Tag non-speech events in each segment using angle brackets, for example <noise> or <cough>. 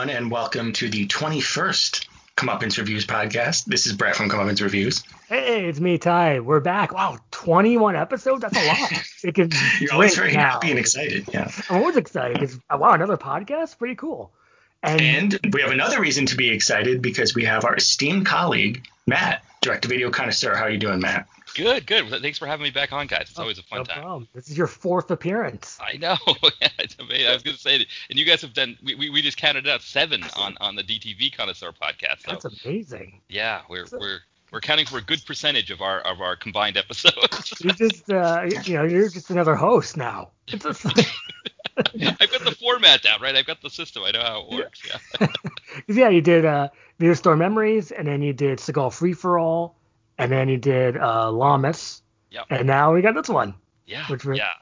everyone, and welcome to the 21st Come Comeuppance Reviews podcast. This is Brett from Come Comeuppance Reviews. Hey, it's me, Ty. We're back. Wow, 21 episodes? That's a lot. <laughs> It can You're always very now. happy and excited. Yeah. I'm always excited because, wow, another podcast? Pretty cool. And, and we have another reason to be excited because we have our esteemed colleague, Matt, direct to video connoisseur. How are you doing, Matt? Good, good. Thanks for having me back on, guys. It's oh, always a fun no time. Problem. This is your fourth appearance. I know. <laughs> it's amazing. I was going to say, that, and you guys have done. We, we, we just counted out seven on, on the DTV Connoisseur podcast. So. That's amazing. Yeah, we're so, we're we're counting for a good percentage of our of our combined episodes. <laughs> you just uh, you know you're just another host now. <laughs> I've got the format down, right? I've got the system. I know how it works. Yeah. yeah, you did uh, Video Store Memories, and then you did Seagal Free for All, and then you did uh, Lamas. Yep. And now we got this one. Yeah. Which we're, yeah.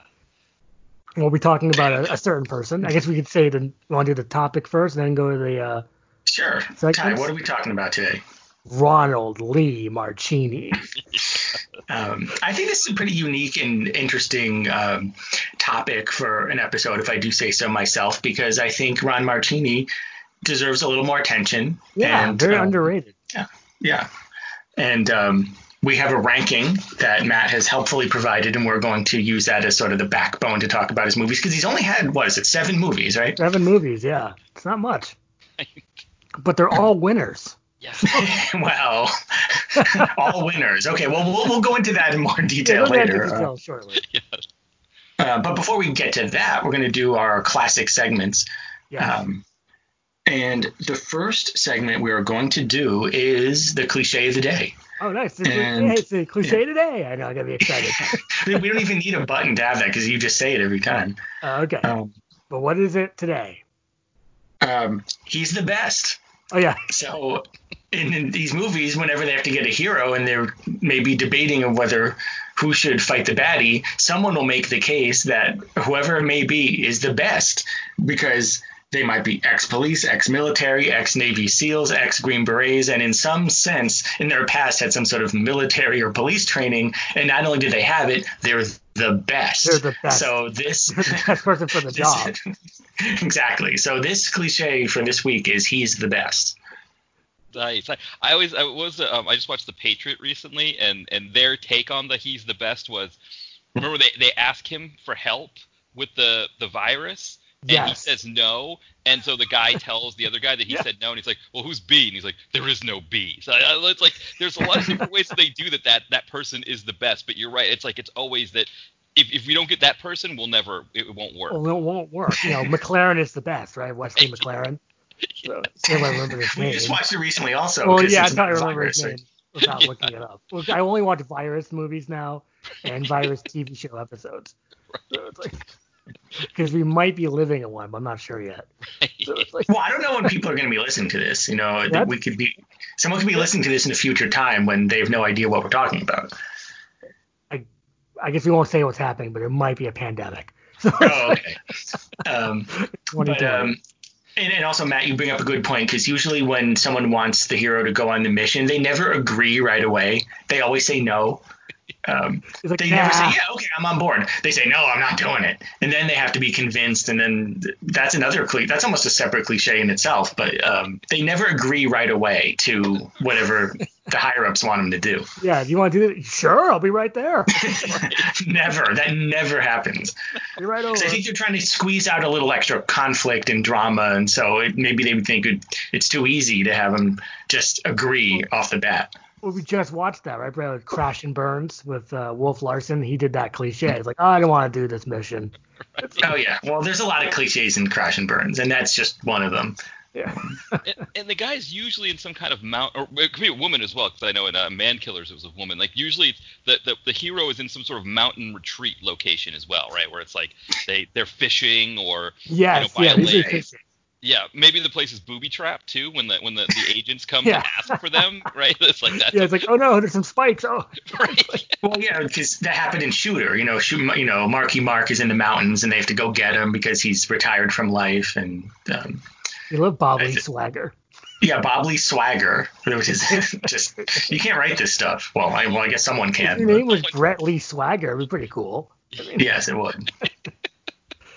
We'll be talking about a, a, certain person. I guess we could say the we want to do the topic first, and then go to the. Uh, sure. Ty, what are we talking about today? Ronald Lee Marchini. <laughs> um, I think this is a pretty unique and interesting um, topic for an episode, if I do say so myself, because I think Ron Marchini deserves a little more attention. Yeah, and, very um, underrated. Yeah, yeah, and um, we have a ranking that Matt has helpfully provided, and we're going to use that as sort of the backbone to talk about his movies because he's only had what is it, seven movies, right? Seven movies, yeah. It's not much, <laughs> but they're all winners. Yeah. <laughs> well, <laughs> all winners. Okay, well, we'll we'll go into that in more detail yeah, later. Detail uh, shortly. yes. Uh, but before we get to that, we're going to do our classic segments. Yeah. Um, and the first segment we are going to do is the cliche of the day. Oh, nice. It's, and, it's a cliche yeah. today. I know. I'm going to be excited. <laughs> <laughs> we don't even need a button to have that because you just say it every time. Uh, okay. Um, but what is it today? Um, he's the best. Oh, yeah. So in, in, these movies, whenever they have to get a hero and they're maybe debating of whether who should fight the baddie, someone will make the case that whoever it may be is the best because – they might be ex police, ex military, ex Navy SEALs, ex Green Berets, and in some sense, in their past, had some sort of military or police training. And not only did they have it, they're the best. They're the best. So this <laughs> the best person for the <laughs> job. <laughs> exactly. So this cliche for this week is he's the best. Nice. I, I always I was um, I just watched The Patriot recently, and and their take on the he's the best was remember they they ask him for help with the the virus and yes. he says no, and so the guy <laughs> tells the other guy that he yeah. said no, and he's like, "Well, who's B?" And he's like, "There is no B." So it's like there's a lot of different ways that they do that. That that person is the best, but you're right. It's like it's always that if, if we don't get that person, we'll never it won't work. Well, it won't work. You know, McLaren is the best, right? Wesley <laughs> McLaren. <laughs> So, I remember his name. You just watched it recently, also. Well, yeah, I can't remember his name without yeah. looking it up. Well, I only watch virus movies now and virus TV show episodes. Right. So it's like because we might be living in one, but I'm not sure yet. <laughs> So like, well, I don't know when people are going to be listening to this. You know, we could be someone could be listening to this in a future time when they have no idea what we're talking about. I, I guess we won't say what's happening, but it might be a pandemic. <laughs> oh, okay. Um, but, um, and, and also, Matt, you bring up a good point because usually when someone wants the hero to go on the mission, they never agree right away. They always say no. Um, like, they nah. never say, yeah, okay, I'm on board. They say, no, I'm not doing it. And then they have to be convinced. And then that's another, cliche. that's almost a separate cliche in itself. But um, they never agree right away to whatever the higher ups want them to do. Yeah, if you want to do that, Sure, I'll be right there. <laughs> never. That never happens. You're right over. I think they're trying to squeeze out a little extra conflict and drama. And so it, maybe they would think it, it's too easy to have them just agree off the bat. Well, we just watched that, right? Brad? Crash and Burns with uh, Wolf Larsen. He did that cliche. He's like, oh, I don't want to do this mission. <laughs> oh yeah. Well, there's a lot of cliches in Crash and Burns, and that's just one of them. Yeah. <laughs> and, and, the guy's usually in some kind of mount, or it could be a woman as well, because I know in uh, Man Killers it was a woman. Like usually the, the the hero is in some sort of mountain retreat location as well, right? Where it's like they they're fishing or yes, you know, by yeah, a lake. Yeah, maybe the place is booby trapped too when the when the, the <laughs> agents come yeah. to ask for them, right? <laughs> It's like that. Yeah, it's like, oh no, there's some spikes. Oh, <laughs> right. well, yeah, because that happened in Shooter. You know, shoot, you know, Marky Mark is in the mountains and they have to go get him because he's retired from life and. Um, you love Bob Lee Swagger. Yeah, Bob Lee Swagger, which is just you can't write this stuff. Well, I well I guess someone can. If your name was Brett Lee Swagger, It was pretty cool. I mean, yes, it would.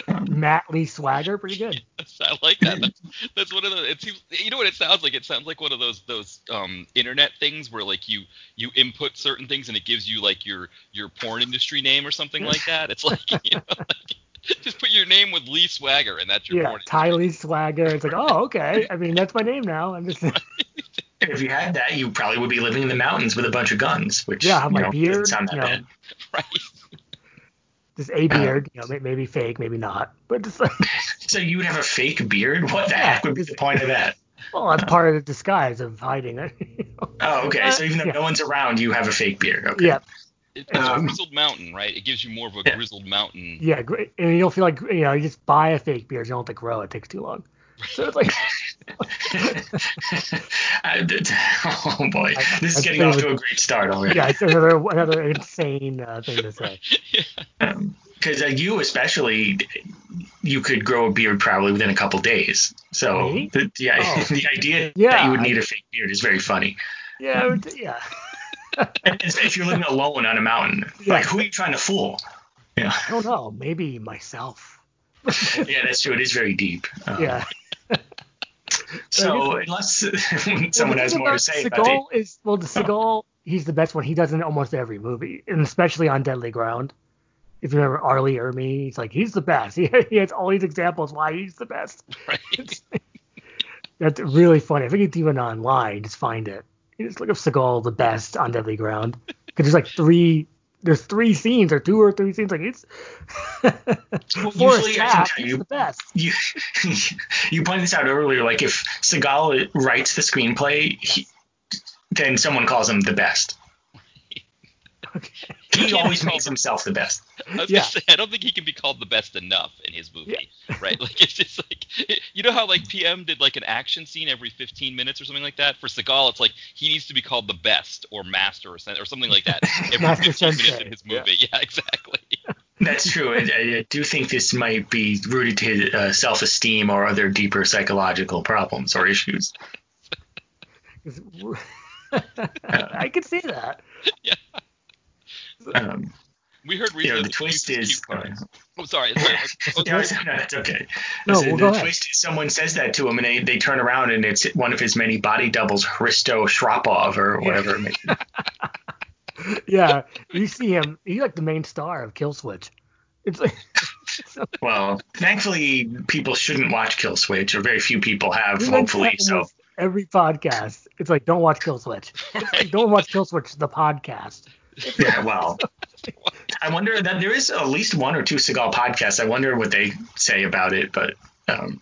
Matt Lee Swagger, pretty good. <laughs> Yes, I like that. That's, that's one of the. It seems. You know what it sounds like? It sounds like one of those those um internet things where like you you input certain things and it gives you like your your porn industry name or something like that. It's like <laughs> you know. Like, just put your name with Lee Swagger, and that's your Yeah, porn. Ty Lee Swagger. It's like, oh, okay. I mean, that's my name now. I'm just <laughs> If you had that, you probably would be living in the mountains with a bunch of guns, which Yeah, have you my know, beard, sound that you know. bad. Right. Just a beard. You know, <laughs> maybe fake, maybe not, but just like, <laughs> So you would have a fake beard? What the Yeah. heck would be the point of that? well, that's part of the disguise of hiding it. <laughs> you know. Oh, okay. So even though Yeah. no one's around, you have a fake beard. Okay. Yeah, It, it's Um, grizzled mountain, right? It gives you more of a Yeah. grizzled mountain. yeah. And you don't feel like you know, you just buy a fake beard. You don't have to grow. It takes too long. So it's like, I did- <laughs> oh boy, this is getting off to a great start already. yeah, it's another another insane uh, thing to say. <laughs> Because uh, you especially, you could grow a beard probably within a couple days. So Me? the, the, Oh. <laughs> the idea that Yeah. you would need a fake beard is very funny. Yeah, it would- yeah. And if you're living alone on a mountain, Yeah. like who are you trying to fool? Yeah, I don't know. Maybe myself. yeah, that's true. It is very deep. Um, Yeah. So unless <laughs> someone Well, has more to say about it, Seagal is well, the Seagal, he's the best one. He does in almost every movie, and especially on Deadly Ground. If you remember R. Lee Ermey, he's like he's the best. <laughs> He, he has all these examples why he's the best. <laughs> Right. That's really funny. I think it's even online. Just find it. You just look up Seagal the best on Deadly Ground because there's like three. There's three scenes or two or three scenes. Like it's <laughs> Forrest usually I can Tapp, you- the best. <laughs> you you pointed this out earlier. Like if Seagal writes the screenplay, he, then someone calls him the best. <laughs> Okay. He always makes himself the best. I was Yeah. gonna say, I don't think he can be called the best enough in his movie, <laughs> right? Like it's just like you know how like PM did like an action scene every 15 minutes or something like that. For Seagal, it's like he needs to be called the best or master or, sen- or something like that <laughs> every Master 15 minutes in his yeah. movie. Yeah, exactly. <laughs> That's true. I, I I do think this might be rooted to uh, self-esteem or other deeper psychological problems or issues. I could see that. Um, you We heard know, recently the that twist is. Uh, cue cards. Oh, sorry. sorry. Oh, <laughs> No, it's- no, that's okay. No, So well, the go ahead. twist is someone says that to him, and they, they turn around, and it's one of his many body doubles, Hristo Shrapov, or whatever. it may be. <laughs> Yeah, you see him. He's like the main star of Kill Switch. It's like <laughs> Well, thankfully, people shouldn't watch Kill Switch, or very few people have, we hopefully. So, every podcast. It's like don't watch Kill Switch. It's like, don't watch Kill Switch, the podcast. Yeah, well, I wonder that there is at least one or two Seagal podcasts. I wonder what they say about it, but um,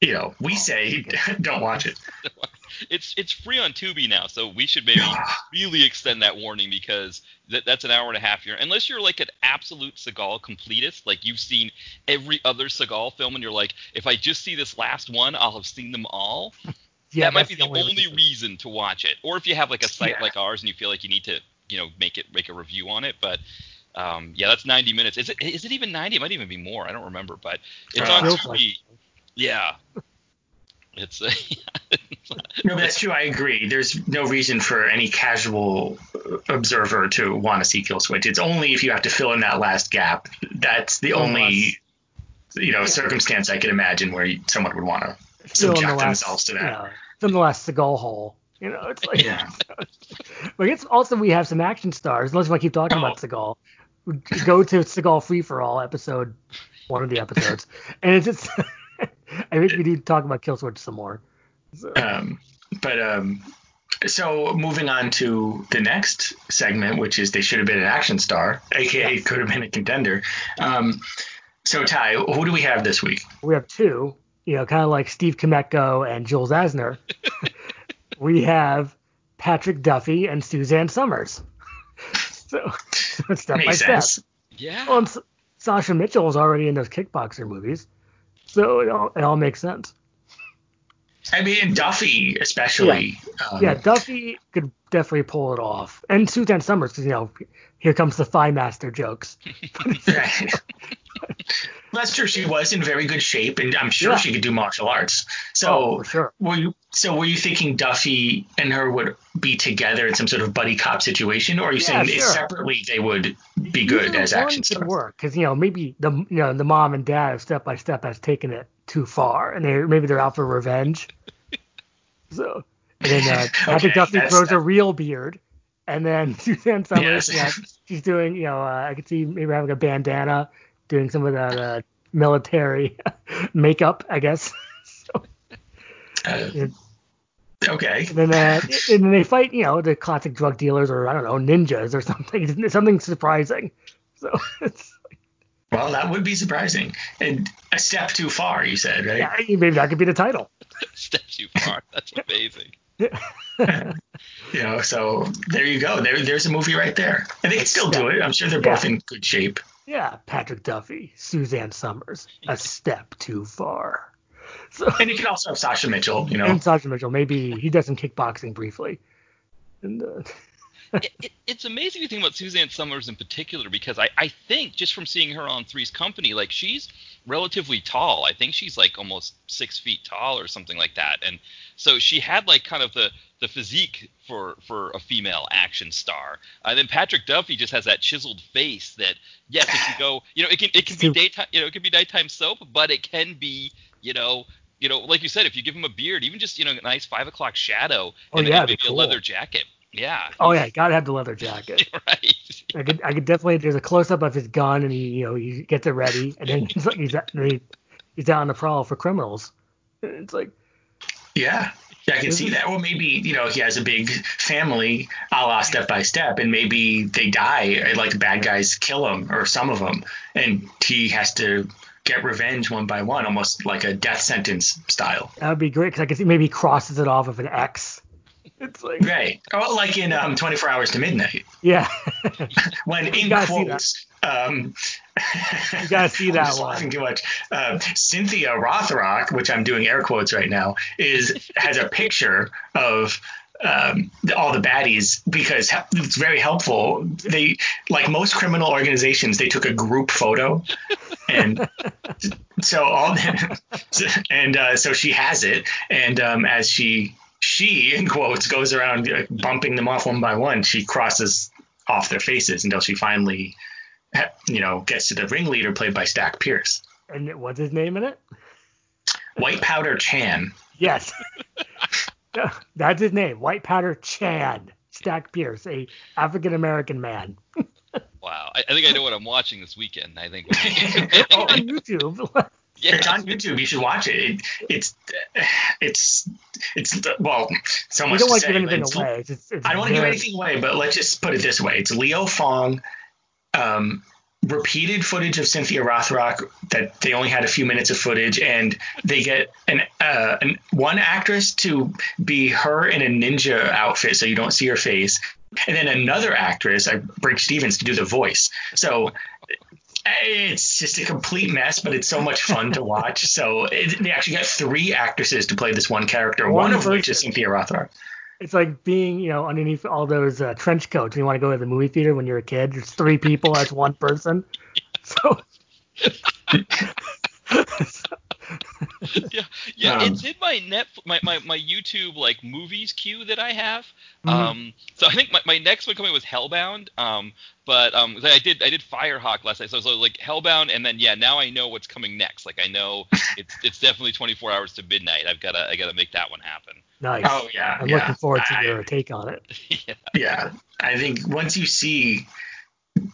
you know, we say <laughs> don't watch it. <laughs> It's it's free on Tubi now, so we should maybe <sighs> really extend that warning because that, that's an hour and a half here. Unless you're like an absolute Seagal completist, like you've seen every other Seagal film, and you're like, if I just see this last one, I'll have seen them all. Yeah, that might be the only, reason. reason to watch it. Or if you have like a site Yeah. like ours and you feel like you need to, you know, make it make a review on it. But um, yeah, that's 90 minutes. Is it is it even 90? It might even be more. I don't remember, but it's Uh, on Feels Tubi. like- Yeah. <laughs> It's <laughs> uh, No, but that's true. I agree. There's no reason for any casual observer to want to see Kill Switch. It's only if you have to fill in that last gap. That's the only you know circumstance I can imagine where someone would want to Still in the last, themselves to you that. know, it's the last Seagal hole. You know, it's like Yeah. <laughs> But it's also we have some action stars. Unless I keep talking Oh. about Seagal, go to Seagal Free for All episode, one of the episodes, <laughs> and it's just. <laughs> I think we need to talk about Kill Switch some more. So, Um, but um, so moving on to the next segment, which is they should have been an action star, aka could have been a contender. Um, so Ty, who do we have this week? we have two, you know, kind of like Steve Kmetko and Jules Asner. <laughs> we have Patrick Duffy and Suzanne Somers. <laughs> So, so step by Makes step. yeah. Well, S- Sasha Mitchell is already in those kickboxer movies, so it all, it all makes sense. I mean, Duffy especially. Um, Yeah, Duffy could definitely pull it off. And Suzanne Somers, 'cause, you know, here comes the Thigh Master jokes. <laughs> That's true. She was in very good shape, and I'm sure Yeah. she could do martial arts. So, Oh, sure. were you? So, were you thinking Duffy and her would be together in some sort of buddy cop situation, or are you Yeah, saying sure. separately they would be good Either as action stars? work because you know maybe the you know the mom and dad step by step has taken it too far, and they maybe they're out for revenge. So and then uh, Patrick <laughs> Okay, Duffy grows a real beard, and then <laughs> Suzanne Somers, Yes. yeah, she's doing you know uh, I could see maybe having a bandana, doing some of that uh, military <laughs> makeup, I guess. so, Uh, and okay. then uh, and then they fight you know the classic drug dealers or I don't know ninjas or something something surprising. So it's Well, that would be surprising, and a step too far. You said, right? yeah, maybe that could be the title. Step too far. <laughs> That's amazing. <laughs> You know, so there you go. There, there's a movie right there, and they can still do it. I'm sure they're both Yeah. in good shape. Yeah, Patrick Duffy, Suzanne Somers, a step too far. So, And you can also have Sasha Mitchell. You know, and Sasha Mitchell, maybe he does some kickboxing briefly. And uh, it, it, it's amazing to think about Suzanne Somers in particular because I, I think just from seeing her on Three's Company, like she's relatively tall. I think she's like almost six feet tall or something like that. And so she had like kind of the, the physique for, for a female action star. And then Patrick Duffy just has that chiseled face that yes, it can go. You know, it can it can be <laughs> daytime. You know, it can be nighttime soap, but it can be you know. You know, like you said, if you give him a beard, even just you know, a nice five o'clock shadow, Oh, and, yeah, and maybe be a leather jacket. Yeah. oh yeah, gotta have the leather jacket. <laughs> right. I could, I could definitely. There's a close up of his gun, and he, you know, he gets it ready, and then he's like, he's he, he's out on the prowl for criminals. And It's like, yeah. Yeah, I can see that. Or maybe, you know, he has a big family, a la step by step, and maybe they die, like the bad guys kill him or some of them, and he has to get revenge one by one, almost like a death sentence style. that would be great because I could see maybe he crosses it off of an X. It's like, Right. Oh, like in um, 24 Hours to Midnight, yeah, <laughs> when in gotta see quotes, um, you gotta see that <laughs> I'm that just one. laughing too much. Uh, Cynthia Rothrock, which I'm doing air quotes right now, is has a picture of um, all the baddies because it's very helpful. They like most criminal organizations, they took a group photo, and <laughs> so all and uh, so she has it, and um, as she she in quotes goes around uh, bumping them off one by one, she crosses off their faces until she finally you know, gets to the ringleader played by Stack Pierce. And what's his name in it? White Powder Chan. Yes. <laughs> That's his name, White Powder Chan. Stack Pierce, a African American man. <laughs> Wow. I, I think I know what I'm watching this weekend. I think. <laughs> Oh, on YouTube. Yeah. It's on YouTube. You should watch it. it it's it's it's well, so much don't want to give anything away. It's, it's, it's I don't want to give anything away, but let's just put it this way: it's Leo Fong, um, repeated footage of Cynthia Rothrock that they only had a few minutes of footage, and they get an, uh, an one actress to be her in a ninja outfit, so you don't see her face, and then another actress, I Briggs Stevens, to do the voice. So. It's just a complete mess, but it's so much fun to watch. So it, they actually got three actresses to play this one character, One one, of which is Cynthia Rothrock. It's like being, you know, underneath all those uh, trench coats you want to go to the movie theater when you're a kid. There's three people, that's one person. <laughs> So <laughs> <laughs> yeah, yeah, Um, it's in my net, my, my, my YouTube like movies queue that I have. Mhm. Um, so I think my, my next one coming was Hellbound. Um, but um, I did I did Firehawk last night, so so like Hellbound, and then yeah, now I know what's coming next. Like I know <laughs> it's it's definitely 24 hours to midnight. I've gotta I gotta make that one happen. nice. Oh yeah, I'm yeah. looking forward to I- your take on it. <laughs> yeah. Yeah, I think once you see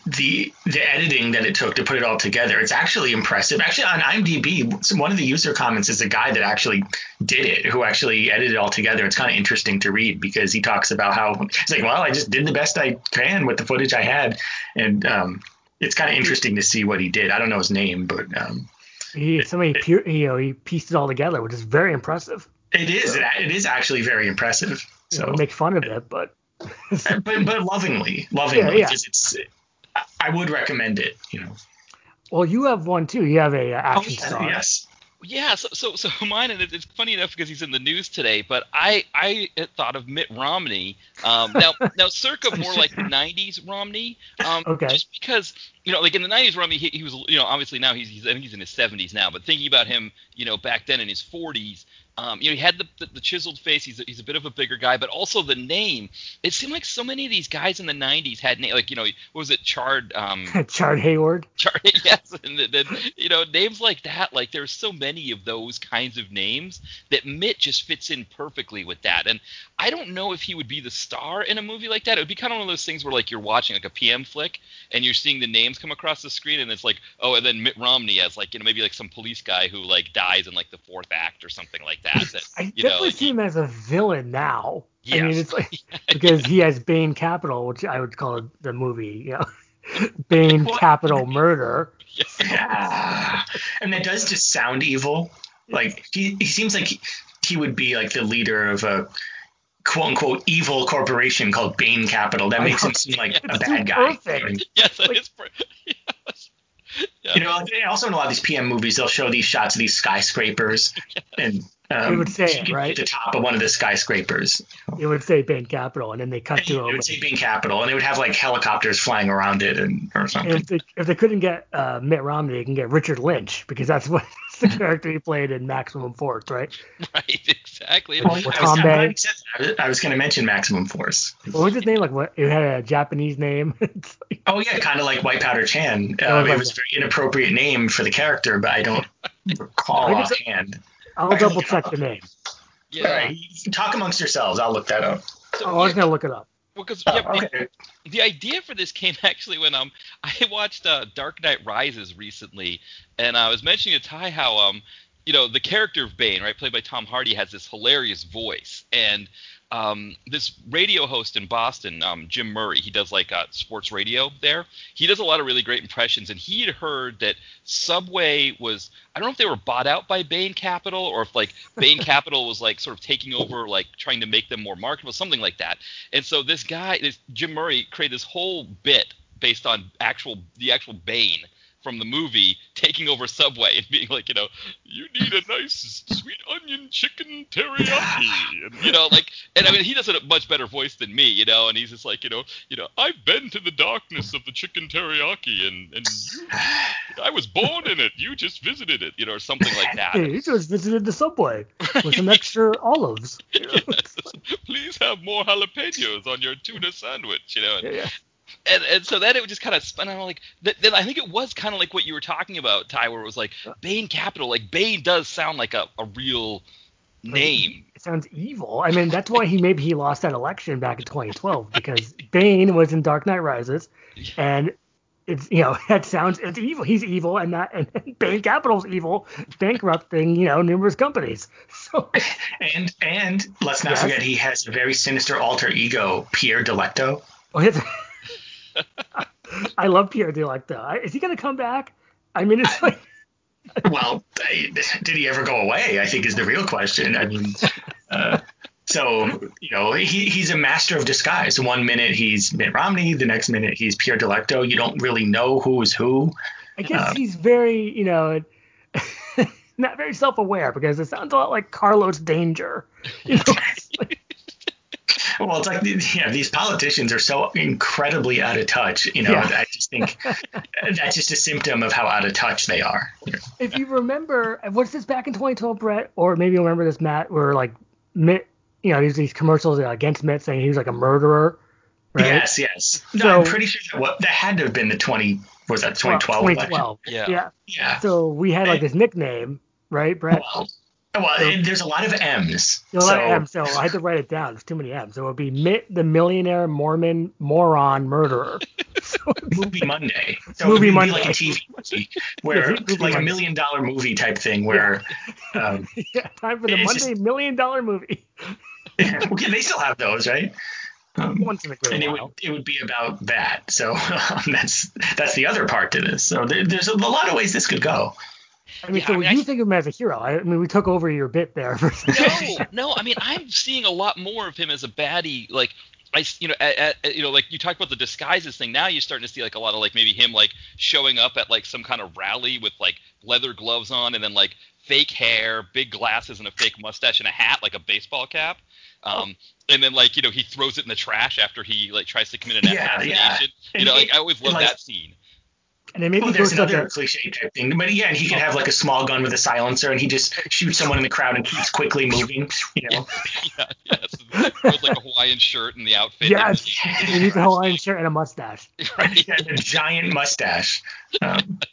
the the editing that it took to put it all together, it's actually impressive. Actually, on IMDb, one of the user comments is a guy that actually did it, who actually edited it all together. It's kind of interesting to read because he talks about how he's like, well, I just did the best I can with the footage I had, and um, it's kind of interesting to see what he did. I don't know his name, but um, He somebody pu- you know he pieced it all together, which is very impressive. it is it is actually very impressive. You know, So make fun of it, but but but lovingly, <laughs> lovingly, Yeah, yeah. because it's. I would recommend it. You know. well, you have one too. You have a uh, Oh, action yeah, star. yes. Yeah, so so, so <laughs> mine, and it's funny enough because he's in the news today. But I I thought of Mitt Romney. Um, now <laughs> now circa more like the '90s Romney. Um, Okay. Just because you know, like in the '90s Romney, he, he was you know obviously now he's he's I think he's in his 70s now. But thinking about him, you know, back then in his 40s. Um, you know, he had the, the, the chiseled face. He's a, he's a bit of a bigger guy, but also the name. It seemed like so many of these guys in the '90s had na- like you know what was it, Chard, um, <laughs> Chard Hayward. Charlie, <laughs> yes, and then, then you know names like that. Like there's so many of those kinds of names that Mitt just fits in perfectly with that. And I don't know if he would be the star in a movie like that. It would be kind of one of those things where like you're watching like a PM flick and you're seeing the names come across the screen and it's like oh and then Mitt Romney as like you know maybe like some police guy who like dies in like the fourth act or something like that. that I you definitely like see him as a villain now. I mean, it's like <laughs> because he has Bane Capital, which I would call the movie, you know, <laughs> Bane Capital Murder. Ah, and that does just sound evil. Like he, he seems like he, he would be like the leader of a quote unquote evil corporation called Bain Capital. That I makes know. him seem like a bad guy. perfect. yes, that Like- is. per- <laughs> yes. Yeah. You know, also in a lot of these PM movies, they'll show these shots of these skyscrapers, and um, They would say it, <laughs> right? at the top of one of the skyscrapers. It would say Bane Capital, and then they cut It to him. would say Bain Capital, and they would have like helicopters flying around it, and or And something. if they, if they couldn't get uh, Mitt Romney, they can get Richard Lynch because that's what <laughs> that's the character he played in Maximum Force, right? <laughs> Right, exactly. Well, I with was, Tom I'm glad Bay. you said that. I was- I was going to mention Maximum Force. What was his name? Like what? It had a Japanese name. Like- Oh yeah, kind of like White Powder Chan. Oh, Uh, it was a very inappropriate name for the character, but I don't recall I guess- offhand. I'll double check the name. Yeah. All right, you can talk amongst yourselves. I'll look that up. So, Oh, I was gonna look it up. well, 'cause, Oh, yeah, the- okay. the idea for this came <laughs> actually when um I watched uh, Dark Knight Rises recently, and I was mentioning to Ty how um you know the character of Bane, right, played by Tom Hardy, has this hilarious voice, and um this radio host in Boston, um Jim Murray, he does like uh, sports radio there. He does a lot of really great impressions, and he had heard that Subway was I don't know if they were bought out by Bain Capital or if like Bain <laughs> Capital was like sort of taking over, like trying to make them more marketable, something like that. And so this guy, this Jim Murray, created this whole bit based on actual the actual Bane from the movie taking over Subway and being like, you know, you need a nice sweet onion chicken teriyaki, <laughs> and you know, like, and I mean, he does a much better voice than me, you know, and he's just like, you know, you know, I've been to the darkness of the chicken teriyaki, and and you, I was born in it, you just visited it, you know, or something like that. <laughs> Hey, you just visited the subway with some extra <laughs> olives. You know? Yes. Please have more jalapenos on your tuna sandwich, you know. Yeah, yeah. And and so then it would just kind of spun out like th- then I think it was kind of like what you were talking about, Ty, where it was like Bane Capital. Like Bane does sound like a, a real name. It <laughs> sounds evil. I mean, that's why he maybe he lost that election back in 2012 because <laughs> Bane was in Dark Knight Rises, and it's you know <laughs> that sounds it's evil. He's evil, and that and Bane Capital's evil, bankrupting you know numerous companies. So And and let's not Yes. forget he has a very sinister alter ego, Pierre Delecto. oh, it's- I love Pierre Delecto. I- Is he gonna come back? I mean, it's like <laughs> Well, did he ever go away? I think is the real question. I mean, uh, so you know, he, he's a master of disguise. One minute he's Mitt Romney, the next minute he's Pierre Delecto. You don't really know who's who. I guess Um, he's very you know. <laughs> Not very self-aware because it sounds a lot like Carlos Danger. You know, <laughs> Well, it's like <laughs> yeah, these politicians are so incredibly out of touch. You know, Yeah. I just think <laughs> that's just a symptom of how out of touch they are. if you remember, was this back in 2012, Brett, or maybe you remember this, Matt, where like Mitt, you know, these these commercials against Mitt saying he was like a murderer, right? Yes, yes. No, So- I'm pretty sure that, what, that had to have been the 20. Was that Well, 2012? election? 2012. Yeah. Yeah. Yeah. So we had like this nickname, right, Brett? Well, well, and there's a lot of M's. You know, so, like M, so I had to write it down. There's too many M's. It would be Mitt, the millionaire Mormon moron murderer. <laughs> so Movie Monday. So Movie it would be Monday. <laughs> like a TV movie where, Yeah, like a million dollar movie type thing where, um, <laughs> yeah, time for the Monday just- million dollar movie. okay, they still have those, right? Um, Once in a great and it would it would be about that. So um, that's that's the other part to this. So there, there's a lot of ways this could go. I mean, Yeah, so I mean, you I- think of him as a hero. I, I mean, we took over your bit there for. No, no. I mean, I'm seeing a lot more of him as a baddie. Like, I, you know, at, at, you know, like you talked about the disguises thing. Now you're starting to see like a lot of like maybe him like showing up at like some kind of rally with like leather gloves on and then like fake hair, big glasses, and a fake mustache and a hat like a baseball cap. Um, and then like you know he throws it in the trash after he like tries to commit an Yeah, assassination. yeah. You know, like I always love like- that scene. And then maybe Well, he there's goes to like another a, cliche type thing, but yeah, and he can have like a small gun with a silencer, and he just shoots someone in the crowd and keeps quickly moving. You know, <laughs> yeah, yes. With like a Hawaiian shirt and the outfit. yes, he needs a Hawaiian shirt and a mustache. <laughs> right? yeah, a giant mustache. Um, <laughs>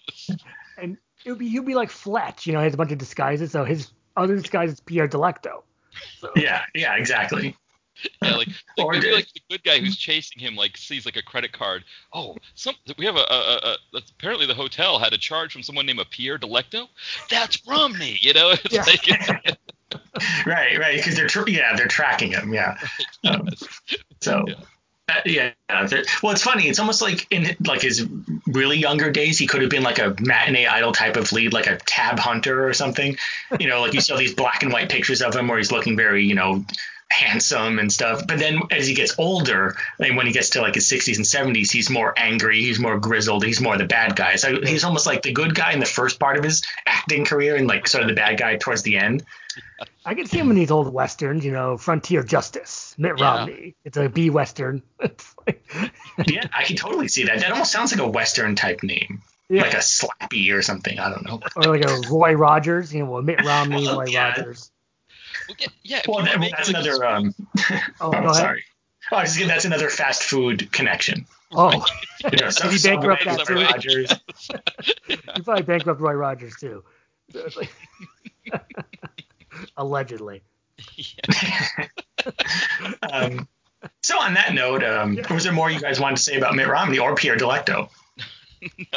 And it would be he'd be like Fletch, you know, he has a bunch of disguises. So his other disguise is Pierre Delecto. So, yeah, yeah, exactly. <laughs> Yeah, like, <laughs> like maybe like the good guy who's chasing him like sees like a credit card. Oh, some we have a, a, a, a apparently the hotel had a charge from someone named a Pierre Delecto. That's Romney, you know. <laughs> It's Yeah. like Right, right, because they're tr- yeah they're tracking him. Yeah. Um, So. Yeah. Uh, yeah, well, it's funny. It's almost like in like his really younger days, he could have been like a matinee idol type of lead, like a tab hunter or something. You know, like you saw these black and white pictures of him where he's looking very, you know, handsome and stuff. But then as he gets older, and when he gets to like his 60s and 70s, he's more angry, he's more grizzled, he's more the bad guy. So he's almost like the good guy in the first part of his acting career, and like sort of the bad guy towards the end. <laughs> I can see him in these old westerns, you know, Frontier Justice, Mitt Yeah. Romney. It's a B western. <laughs> Like, <laughs> Yeah, I can totally see that. That almost sounds like a western type name, yeah. like a Slappy or something. I don't know. or like a Roy Rogers, you know, well, Mitt Romney, Roy yeah. Rogers. Well, yeah, yeah. Well, that, make, that's like, another. Um, Oh, <laughs> oh, sorry. Oh, I was just kidding, that's another fast food connection. Oh, <laughs> You know, some, Did he bankrupt that too? Rogers. <laughs> you probably bankrupt Roy Rogers too. So it's Allegedly. um, so on that note, um, was there more you guys wanted to say about Mitt Romney or Pierre Delecto?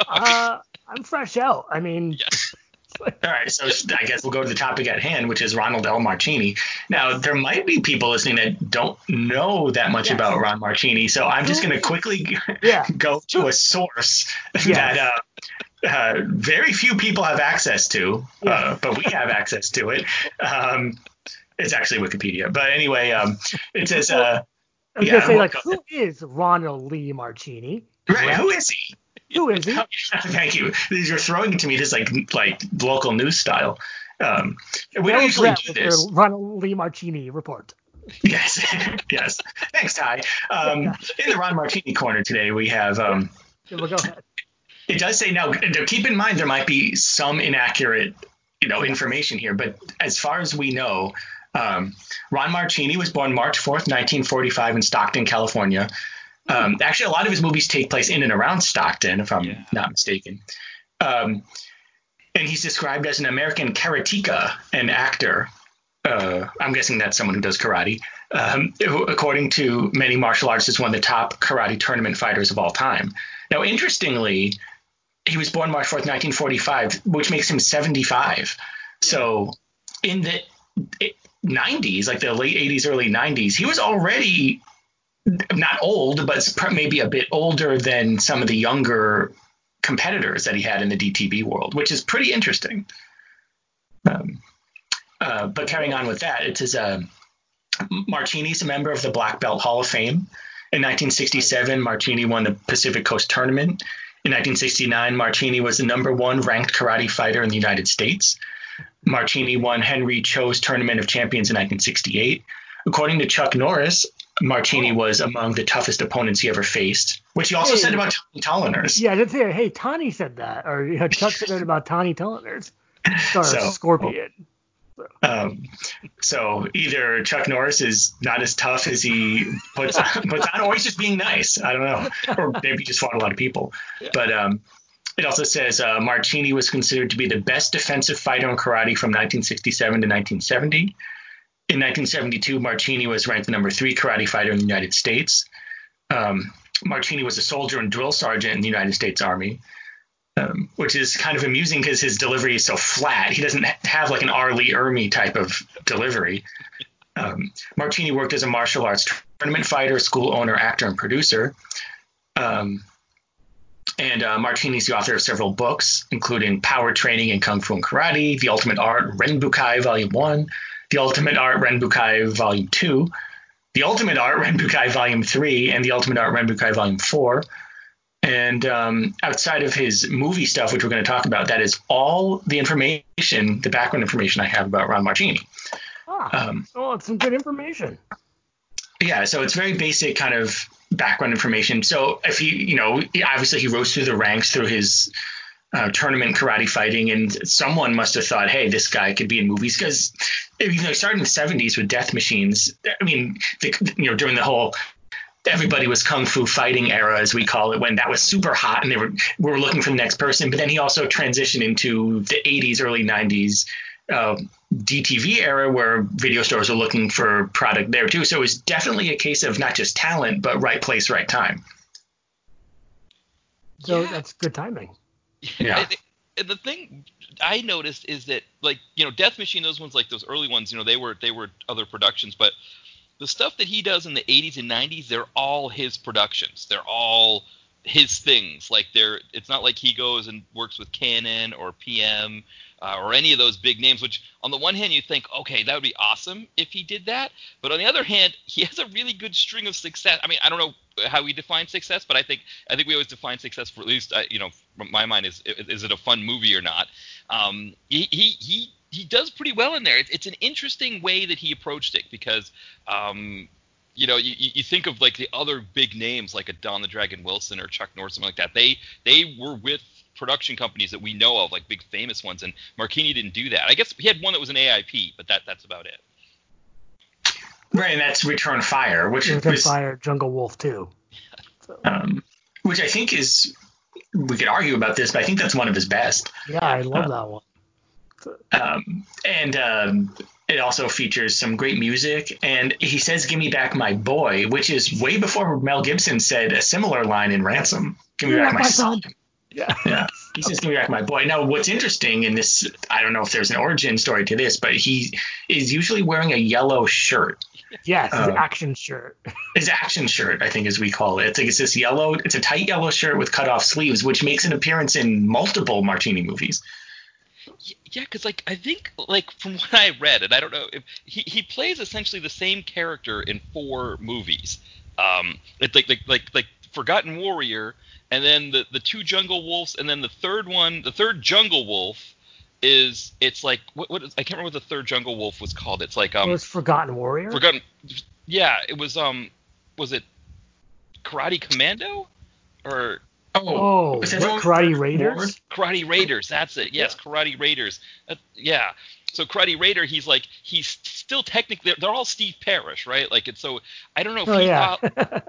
Uh, I'm fresh out. I mean, Yes. All right, so I guess we'll go to the topic at hand, which is Ronald L. Marchini. Now, there might be people listening that don't know that much Yes. about Ron Marchini, so I'm just going to quickly <laughs> yeah, go to a source <laughs> Yes. that uh, uh, very few people have access to, uh, but we have access to it. Um, it's actually Wikipedia, but anyway, um, it says, uh, I was Yeah, gonna say like, who is Ronald Lee Marchini? right, who is he? Who is he? <laughs> Thank you. You're throwing it to me just like like local news style. Um, we don't usually do this. Ronald Lee Marchini report. Yes, <laughs> yes. Thanks, Ty. Um, in the Ron Martini corner today, we have. Um, Yeah, well, go ahead. it does say now. now Keep in mind there might be some inaccurate, you know, information here, but as far as we know, um, Ron Martini was born March 4th, 1945, in Stockton, California. Um, actually, a lot of his movies take place in and around Stockton, if I'm Yeah. not mistaken. Um, and he's described as an American karateka, an actor. Uh, I'm guessing that's someone who does karate. Um, who, according to many martial artists, is one of the top karate tournament fighters of all time. Now, interestingly, he was born March 4th, 1945, which makes him 75. So in the 90s, like the late 80s, early 90s, he was already not old, but maybe a bit older than some of the younger competitors that he had in the DTV world, which is pretty interesting. Um, uh, but carrying on with that, it says uh, Martini's a member of the Black Belt Hall of Fame. In 1967, Martini won the Pacific Coast Tournament. In 1969, Martini was the number one ranked karate fighter in the United States. Martini won Henry Cho's Tournament of Champions in 1968. According to Chuck Norris, Martini was among the toughest opponents he ever faced, which he also Hey. said about Tony Tulleners. Yeah, I did say, hey, Tony said that, or you know, Chuck said that about Tony Tulleners. So- Scorpion. Um, so either Chuck Norris is not as tough as he puts on, <laughs> puts on, or he's just being nice. I don't know, <laughs> or maybe he just fought a lot of people. But um, it also says uh, Martini was considered to be the best defensive fighter in karate from 1967 to 1970. In 1972, Martini was ranked the number three karate fighter in the United States. Um, Martini was a soldier and drill sergeant in the United States Army um, which is kind of amusing because his delivery is so flat. He doesn't have like an R. Lee Ermey type of delivery. Um, Martini worked as a martial arts tournament fighter, school owner, actor, and producer. Um, and uh, is the author of several books, including Power Training in Kung Fu and Karate, The Ultimate Art, Renbukai Volume 1, The Ultimate Art, Renbukai Volume 2, The Ultimate Art, Renbukai Volume 3, and The Ultimate Art, Renbukai Volume 4 And um, outside of his movie stuff, which we're going to talk about, that is all the information, the background information I have about Ron Martini. Ah, um, oh, it's some good information. Yeah, so it's very basic kind of background information. So if he, you know, obviously he rose through the ranks through his uh, tournament karate fighting, and someone must have thought, hey, this guy could be in movies because you know, started in the 70s with Death Machines. I mean, the, you know, during the whole everybody was kung fu fighting era, as we call it, when that was super hot and they were we were looking for the next person. But then he also transitioned into the 80s, early 90s uh, DTV era, where video stores are looking for product there too. So it was definitely a case of not just talent, but right place, right time. So yeah. that's good timing. Yeah. The thing I noticed is that like you know Death Machine, those ones like those early ones, you know they were they were other productions, but the stuff that he does in the 80s and 90s, they're all his productions. They're all his things. Like they're it's not like he goes and works with Cannon or PM uh, or any of those big names. Which on the one hand you think, okay, that would be awesome if he did that, but on the other hand, he <laughs> has a really good string of success. I mean, I don't know how we define success, but I think I think we always define success for at least uh, you know my mind is is it a fun movie or not. Um, he he he he does pretty well in there. It's, it's an interesting way that he approached it because um, you know, you, you think of like the other big names like a Don the Dragon Wilson or Chuck Norris, something like that. They they were with production companies that we know of, like big famous ones, and Martini didn't do that. I guess he had one that was an AIP, but that that's about it. Right, and that's Return Fire, which Return was, Fire, Jungle Wolf too. <laughs> So. Um, which I think is we could argue about this, but I think that's one of his best. Yeah, I love uh, that one. Um, and um, it also features some great music. And he says, Give me back my boy, which is way before Mel Gibson said a similar line in Ransom. Give me back my, my son. son. Yeah. <laughs> yeah. He says, Give me back my boy. Now, what's interesting in this, I don't know if there's an origin story to this, but he is usually wearing a yellow shirt. Yes, his uh, action shirt. <laughs> his action shirt, I think, as we call it. It's like it's this yellow. It's a tight yellow shirt with cut off sleeves, which makes an appearance in multiple Martini movies. Yeah, because like I think like from <laughs> what I read, and I don't know if he, he plays essentially the same character in four movies. Um, it's like like like like Forgotten Warrior, and then the the two Jungle Wolves, and then the third one, the third Jungle Wolf is it's like what what is, I can't remember what the third Jungle Wolf was called. It's like um. It was Forgotten Warrior. Forgotten. Yeah, it was um. Was it Karate Commando? Or Oh, oh Karate Raiders? Karate Raiders, that's it. Yes, yeah. Karate Raiders. Uh, yeah. So Karate Raider, he's like he's still technically they're, they're all Steve Parrish, right? Like it's so I don't know if oh, he yeah. <laughs>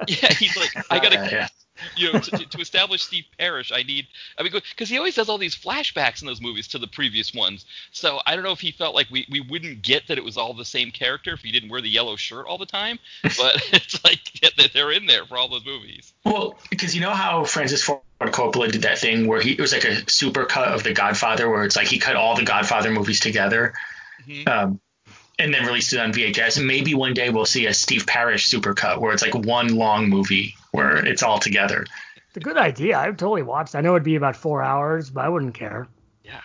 yeah, he's like I gotta yeah <laughs> you know, to, to, establish Steve Parrish, I need. I mean, because he always does all these flashbacks in those movies to the previous ones. So I don't know if he felt like we, we wouldn't get that it was all the same character if he didn't wear the yellow shirt all the time. But <laughs> it's like yeah, they're in there for all those movies. Well, because you know how Francis Ford Coppola did that thing where he it was like a super cut of The Godfather, where it's like he cut all the Godfather movies together. Mm-hmm. Um, and then released it on VHS. Maybe one day we'll see a Steve Parrish supercut where it's like one long movie where it's all together. It's a good idea. I've totally watched. I know it'd be about four hours, but I wouldn't care. Yeah.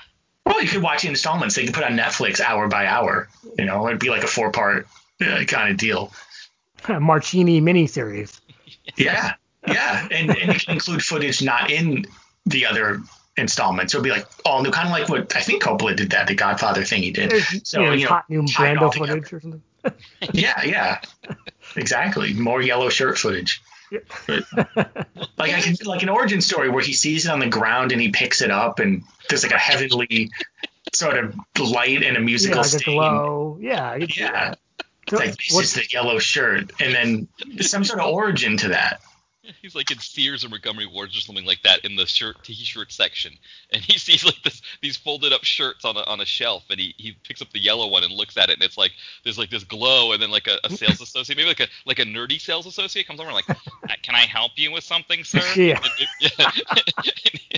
Well, you could watch installments. They could put on Netflix hour by hour. You know, it'd be like a four part uh, kind of deal. <laughs> Martini miniseries. <laughs> yeah. Yeah. And, and it can include footage not in the other installments. So it'd be like all new, kind of like what I think Coppola did that, the Godfather thing he did. so, you know, hot new Brando footage or something. <laughs> yeah, yeah. Exactly. More yellow shirt footage. Like I can like an origin story where he sees it on the ground and he picks it up and there's like a heavenly sort of light and a musical yeah, stain. Glow. Yeah, yeah. It's like this is the yellow shirt, and then some sort of origin to that. <laughs> He's like in Sears or Montgomery Wards or something like that in the shirt t-shirt section, and he <laughs> sees like this these folded up shirts on a on a shelf, and he, he picks up the yellow one and looks at it, and it's like there's like this glow, and then like a, a sales associate, maybe like a like a nerdy sales associate comes over and like, can I help you with something, sir? <laughs> Yeah. And, yeah.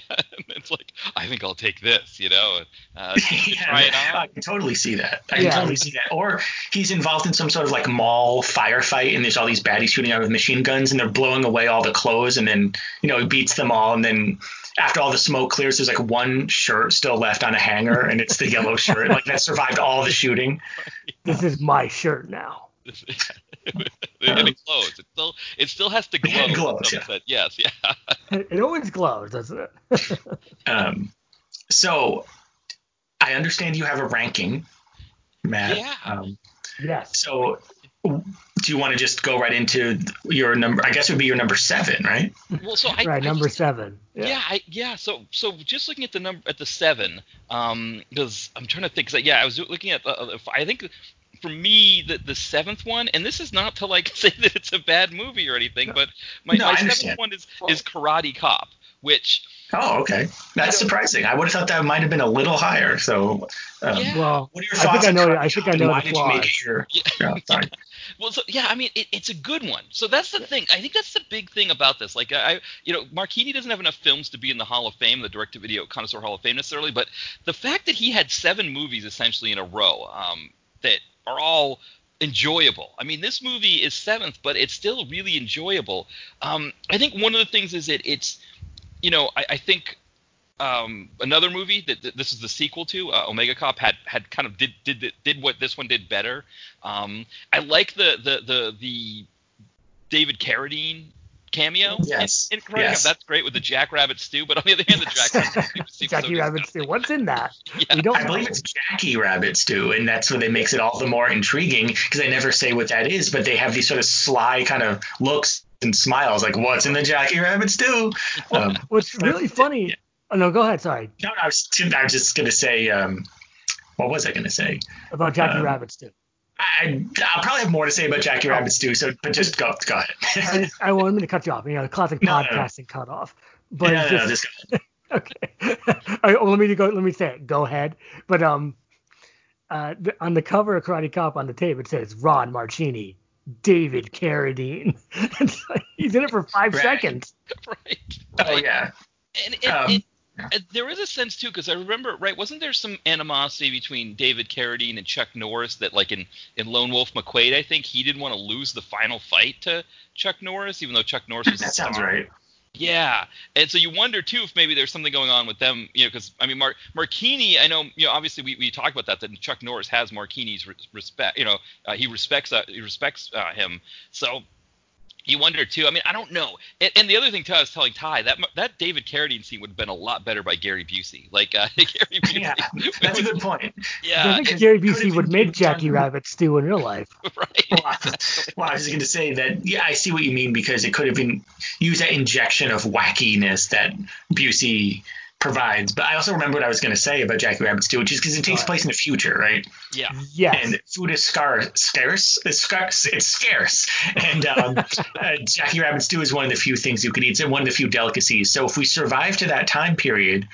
and it's like I think I'll take this, you know. Uh, yeah, I can totally see that. I can yeah. totally see that. Or he's involved in some sort of like mall firefight, and there's all these baddies shooting out with machine guns, and they're blowing away all the clothes, and then you know he beats them all, and then after all the smoke clears, there's like one shirt still left on a hanger, and it's the yellow shirt, like that survived all the shooting. This is my shirt now. <laughs> and it glows. It still it still has to glow. It glows, yeah. Yes, yeah. <laughs> it always glows, doesn't it? <laughs> um, so I understand you have a ranking, Matt. Yeah. Um, yes. so do you want to just go right into your number? I guess it would be your number seven, right? Well, so I, right, I number just- seven. Yeah, I, yeah. So, so just looking at the number at the seven, um, because I'm trying to think. 'cause, yeah, I was looking at. Uh, I think for me, the the seventh one, and this is not to like <laughs> say that it's a bad movie or anything, but my, No, my seventh one is is Karate Cop, which Oh, okay. That's You surprising. I would have thought that might have been a little higher. So, um, Yeah. Well, what are your I think thoughts I on know. I think I know Why the did you make it flaws. your? <laughs> Yeah. Yeah, sorry. <laughs> Well, so yeah, I mean, it, it's a good one. So that's the thing. I think that's the big thing about this. Like, I, you know, Marquini doesn't have enough films to be in the Hall of Fame, the direct-to-video connoisseur Hall of Fame necessarily, but the fact that he had seven movies essentially in a row um, that are all enjoyable. I mean, this movie is seventh, but it's still really enjoyable. Um, I think one of the things is that it's, you know, I, I think um, another movie that, that this is the sequel to uh, Omega Cop had had kind of did did did what this one did better. Um, I like the the the the David Carradine cameo. Yes, in, in yes. That's great with the Jackrabbit stew, but on the other hand, the Jackrabbit stew <laughs> seems so Jackie Rabbit stew. What's in that? Yeah. We don't I believe know. it's Jackie Rabbit stew, and that's what they makes it all the more intriguing because they never say what that is, but they have these sort of sly kind of looks and smiles, like "What's in the Jackie Rabbit stew?" Um, <laughs> What's really funny. Oh no, go ahead. Sorry no, no, I was, I was just gonna say, um, what was I gonna say? about Jackie Um, Rabbit stew. I, I'll probably have more to say about Jackie Rabbit stew, so but just go, go I, ahead. just, I wanted to cut you off. You know, classic No, no, no. podcasting cut off. But no, it's no, no, just, just <laughs> okay. <laughs> All right, well, let me go. Let me say it. Go ahead. But um, uh, on the cover of Karate Cop on the tape, it says Ron Marchini, David Carradine. <laughs> Like, He's in it for five Right. seconds. <laughs> right. oh yeah, And, and, Um, and- and there is a sense too, because I remember, right? Wasn't there some animosity between David Carradine and Chuck Norris that, like in in Lone Wolf McQuade, I think he didn't want to lose the final fight to Chuck Norris, even though Chuck Norris was the <laughs> that sounds star. right. Yeah, and so you wonder too if maybe there's something going on with them, you know, because I mean, Mar- Marquini, I know, you know, obviously we, we talked about that that Chuck Norris has Marquini's re- respect, you know, uh, he respects uh, he respects uh, him, so you wonder too. I mean, I don't know. And, and the other thing too, I was telling Ty that that David Carradine scene would have been a lot better by Gary Busey. Like uh, <laughs> Gary <laughs> Busey, Yeah, that's a good point. yeah, I think Gary Busey would been make done- Jackie Rabbit stew in real life. <laughs> right. Well, I, well, I was going to say that, yeah, I see what you mean because it could have been used that injection of wackiness that Busey provides. But I also remember what I was going to say about Jackie Rabbit Stew, which is because it takes place in the future, right? Yeah, Yes. And food is scar- scarce. It's scarce. It's scarce. And um, <laughs> uh, Jackie Rabbit Stew is one of the few things you could eat. It's one of the few delicacies. So if we survive to that time period,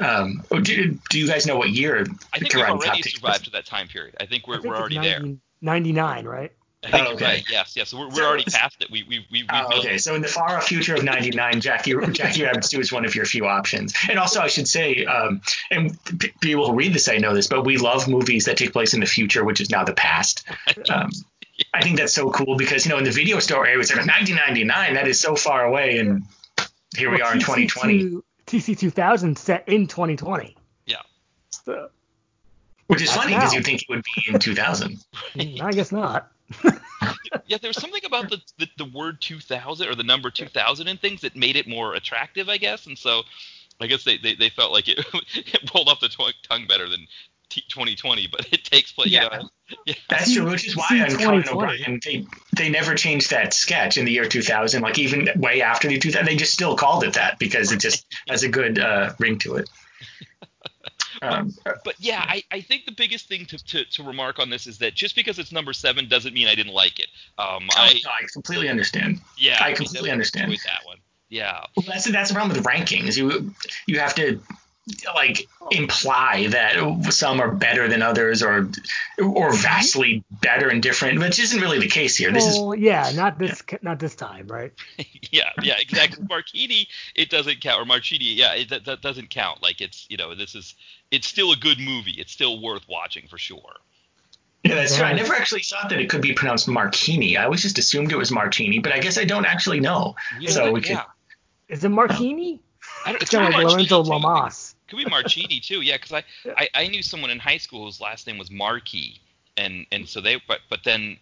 um, do, do you guys know what year I think we've already survived to that time period. I think we're, I think we're it's already there. 99, right? I think Oh, you're okay. right. Yes, yes. So we're, we're So already it's- past it. We we we. we Oh, okay, so in the far off future of '99, Jackie <laughs> Jackie Rabbit Stew is one of your few options. And also, I should say, um, and p- people who read this, I know this, but we love movies that take place in the future, which is now the past. <laughs> Um, I think that's so cool because you know in the video store area, it's like 1999. That is so far away, and here we are in 2020, TC2 TC 2000 set in 2020. Yeah. So, which is funny because you'd think it would be in 2000. mm, <laughs> I guess not. Yeah, there was something about the, the the word 2000 or the number 2000 and things that made it more attractive, I guess. And so, I guess they, they, they felt like it, <laughs> it rolled off the tw- tongue better than t- 2020, but it takes place. Yeah. You know, yeah. That's true, which is why See, on Conan 2020. O'Brien they they never changed that sketch in the year 2000. Like even way after the 2000, they just still called it that because it just has a good uh, ring to it. Um, But yeah, I, I think the biggest thing to, to, to remark on this is that just because it's number seven doesn't mean I didn't like it. Um, I I, I completely understand. yeah, I completely definitely understand. enjoyed that one. Yeah, Well, that's that's the problem with rankings. You you have to like imply that some are better than others or or vastly better and different, which isn't really the case here. This is yeah, not this not this time, right? <laughs> yeah, yeah, exactly. Marquini, it doesn't count, or Marchini, yeah, it, that, that doesn't count. Like it's you know this is it's still a good movie. It's still worth watching for sure. yeah, that's true. I never actually thought that it could be pronounced Martini. I always just assumed it was Martini, but I guess I don't actually know. So we could yeah. Is it Martini? I don't, It's kind of like Marchini, Lorenzo too. Lamas. Could be Marchini too, yeah, because I, I I knew someone in high school whose last name was Markey, and and so they but but then,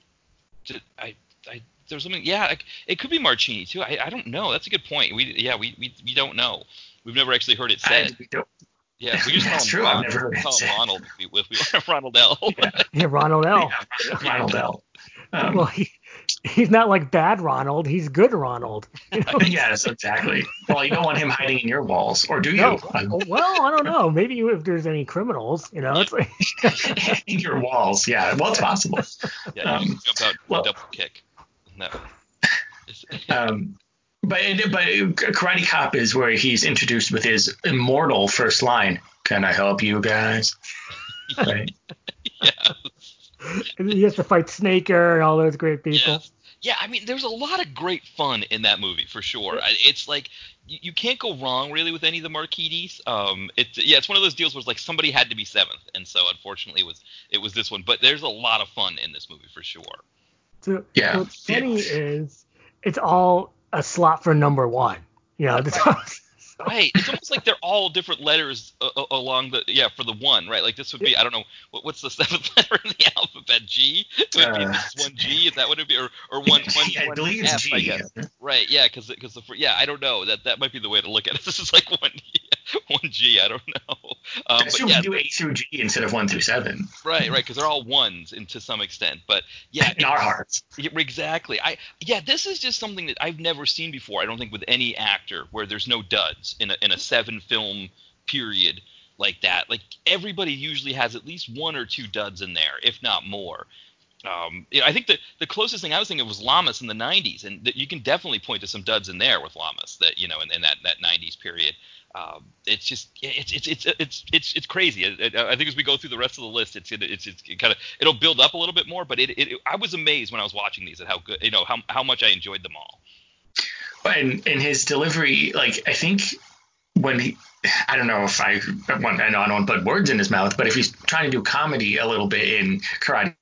did- I I there's something. Yeah, it could be Martini too. I, I don't know. That's a good point. We yeah we, we, we don't know. We've never actually heard it said. I, yeah, we just <laughs> That's call him, true. Ron, I've never heard call it him said. Ronald if we, if we <laughs> Ronald L. Yeah. Yeah, Ronald L. Yeah, Ronald L. Um, Well, he, he's not like bad Ronald. He's good Ronald. <laughs> You know? yes, exactly. Well, you don't want him hiding in your walls, or do you? No, well, I don't know. Maybe if there's any criminals, you know, it's like in your walls, yeah. Well, it's possible. yeah, you Um, just jump out well- double kick. No. Um, but but Karate Cop is where he's introduced with his immortal first line. Can I help you guys? Right. <laughs> yeah. and he has to fight Snaker and all those great people. Yes. Yeah, I mean, there's a lot of great fun in that movie for sure. It's like you, you can't go wrong really with any of the Marquides. Um, it's yeah, it's one of those deals where it's like somebody had to be seventh, and so unfortunately it was it was this one. But there's a lot of fun in this movie for sure. So Yeah. what's funny is it's all a slot for number one. You know, that's Right. It's almost like they're all different letters uh, uh, along the yeah for the one right. Like this would be I don't know what, what's the seventh <laughs> letter in the alphabet G. It would be Uh, this one G. Is that what it would be or or one <laughs> one Yeah, I one believe it's F, I G. guess. Right, yeah, because because the yeah, I don't know that that might be the way to look at it. <laughs> This is like one <laughs> one G. I don't know. Um, I but assume yeah, we do A through G instead of one through seven right, right, because they're all ones and to some extent. But yeah, <laughs> in our hearts. exactly. I yeah, this is just something that I've never seen before. I don't think with any actor where there's no duds in a in a seven film period like that. Like everybody usually has at least one or two duds in there, if not more. Um, I think the the closest thing I was thinking of was Lamas in the '90s, and that you can definitely point to some duds in there with Lamas that you know in, in that that '90s period. Um, it's just it's it's it's it's it's it's crazy. I, I think as we go through the rest of the list, it's it's it's it kind of it'll build up a little bit more. But it, it I was amazed when I was watching these at how good you know how how much I enjoyed them all. And in his delivery, like I think when he, I don't know if I, want, I know I don't want to put words in his mouth, but if he's trying to do comedy a little bit in karate.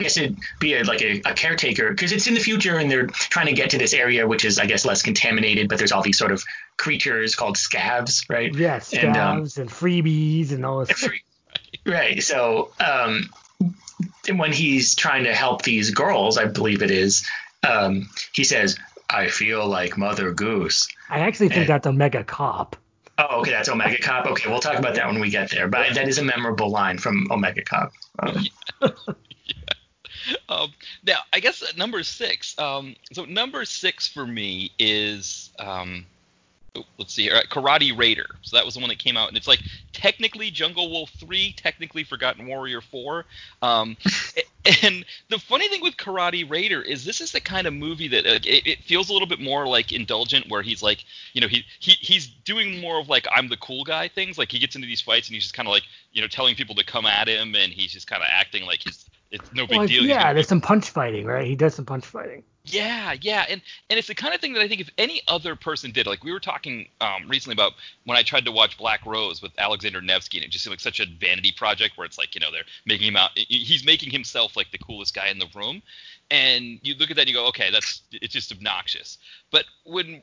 I guess it'd be a, like a, a caretaker because it's in the future and they're trying to get to this area which is I guess less contaminated, but there's all these sort of creatures called scavs, right? yeah, And, um, and freebies and all this. Free- Right. So um, and when he's trying to help these girls, I believe it is, um, he says, "I feel like Mother Goose." I actually think and- that's Omega Cop. Oh, okay, that's Omega Cop. Okay, we'll talk about that when we get there. But that is a memorable line from Omega Cop. <laughs> Um, <laughs> Um, now, I guess at number six. Um, so number six for me is um, oh, let's see here, uh, Karate Raider. So that was the one that came out, and it's like technically Jungle Wolf three, technically Forgotten Warrior four. Um, <laughs> and the funny thing with Karate Raider is this is the kind of movie that uh, it, it feels a little bit more like indulgent, where he's like, you know, he, he he's doing more of like I'm the cool guy things. Like he gets into these fights and he's just kind of like, you know, telling people to come at him, and he's just kind of acting like he's it's no big Well, deal. Yeah, there's some punch fighting, right? He does some punch fighting. yeah, yeah, and and it's the kind of thing that I think if any other person did, like we were talking um, recently about when I tried to watch Black Rose with Alexander Nevsky, and it just seemed like such a vanity project where it's like you know they're making him out, he's making himself like the coolest guy in the room, and you look at that and you go, okay, that's it's just obnoxious. But when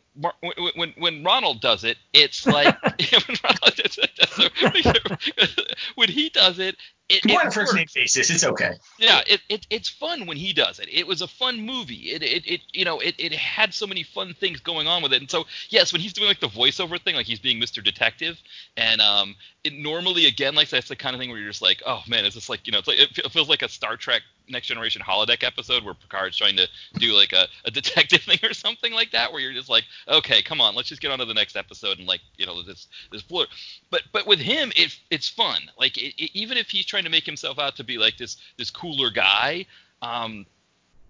when when, Ronald does it, it's like <laughs> <laughs> when, Ronald <laughs> when he does it, it, on, first name basis. It's okay. Yeah, it, it it's fun when he does it. It was a fun movie. It it, it you know it, it had so many fun things going on with it. And so yes, when he's doing like the voiceover thing, like he's being Mr. Detective, and um, it normally again like that's the kind of thing where you're just like, oh man, is this like you know it's like it feels like a Star Trek Next Generation holodeck episode where Picard's trying to do like a, a <laughs> detective thing or something like that, where you're just like, okay, come on, let's just get on to the next episode and like you know this this blur. But but with him, it it's fun. Like it, even if he's trying to make himself out to be like this this cooler guy, um,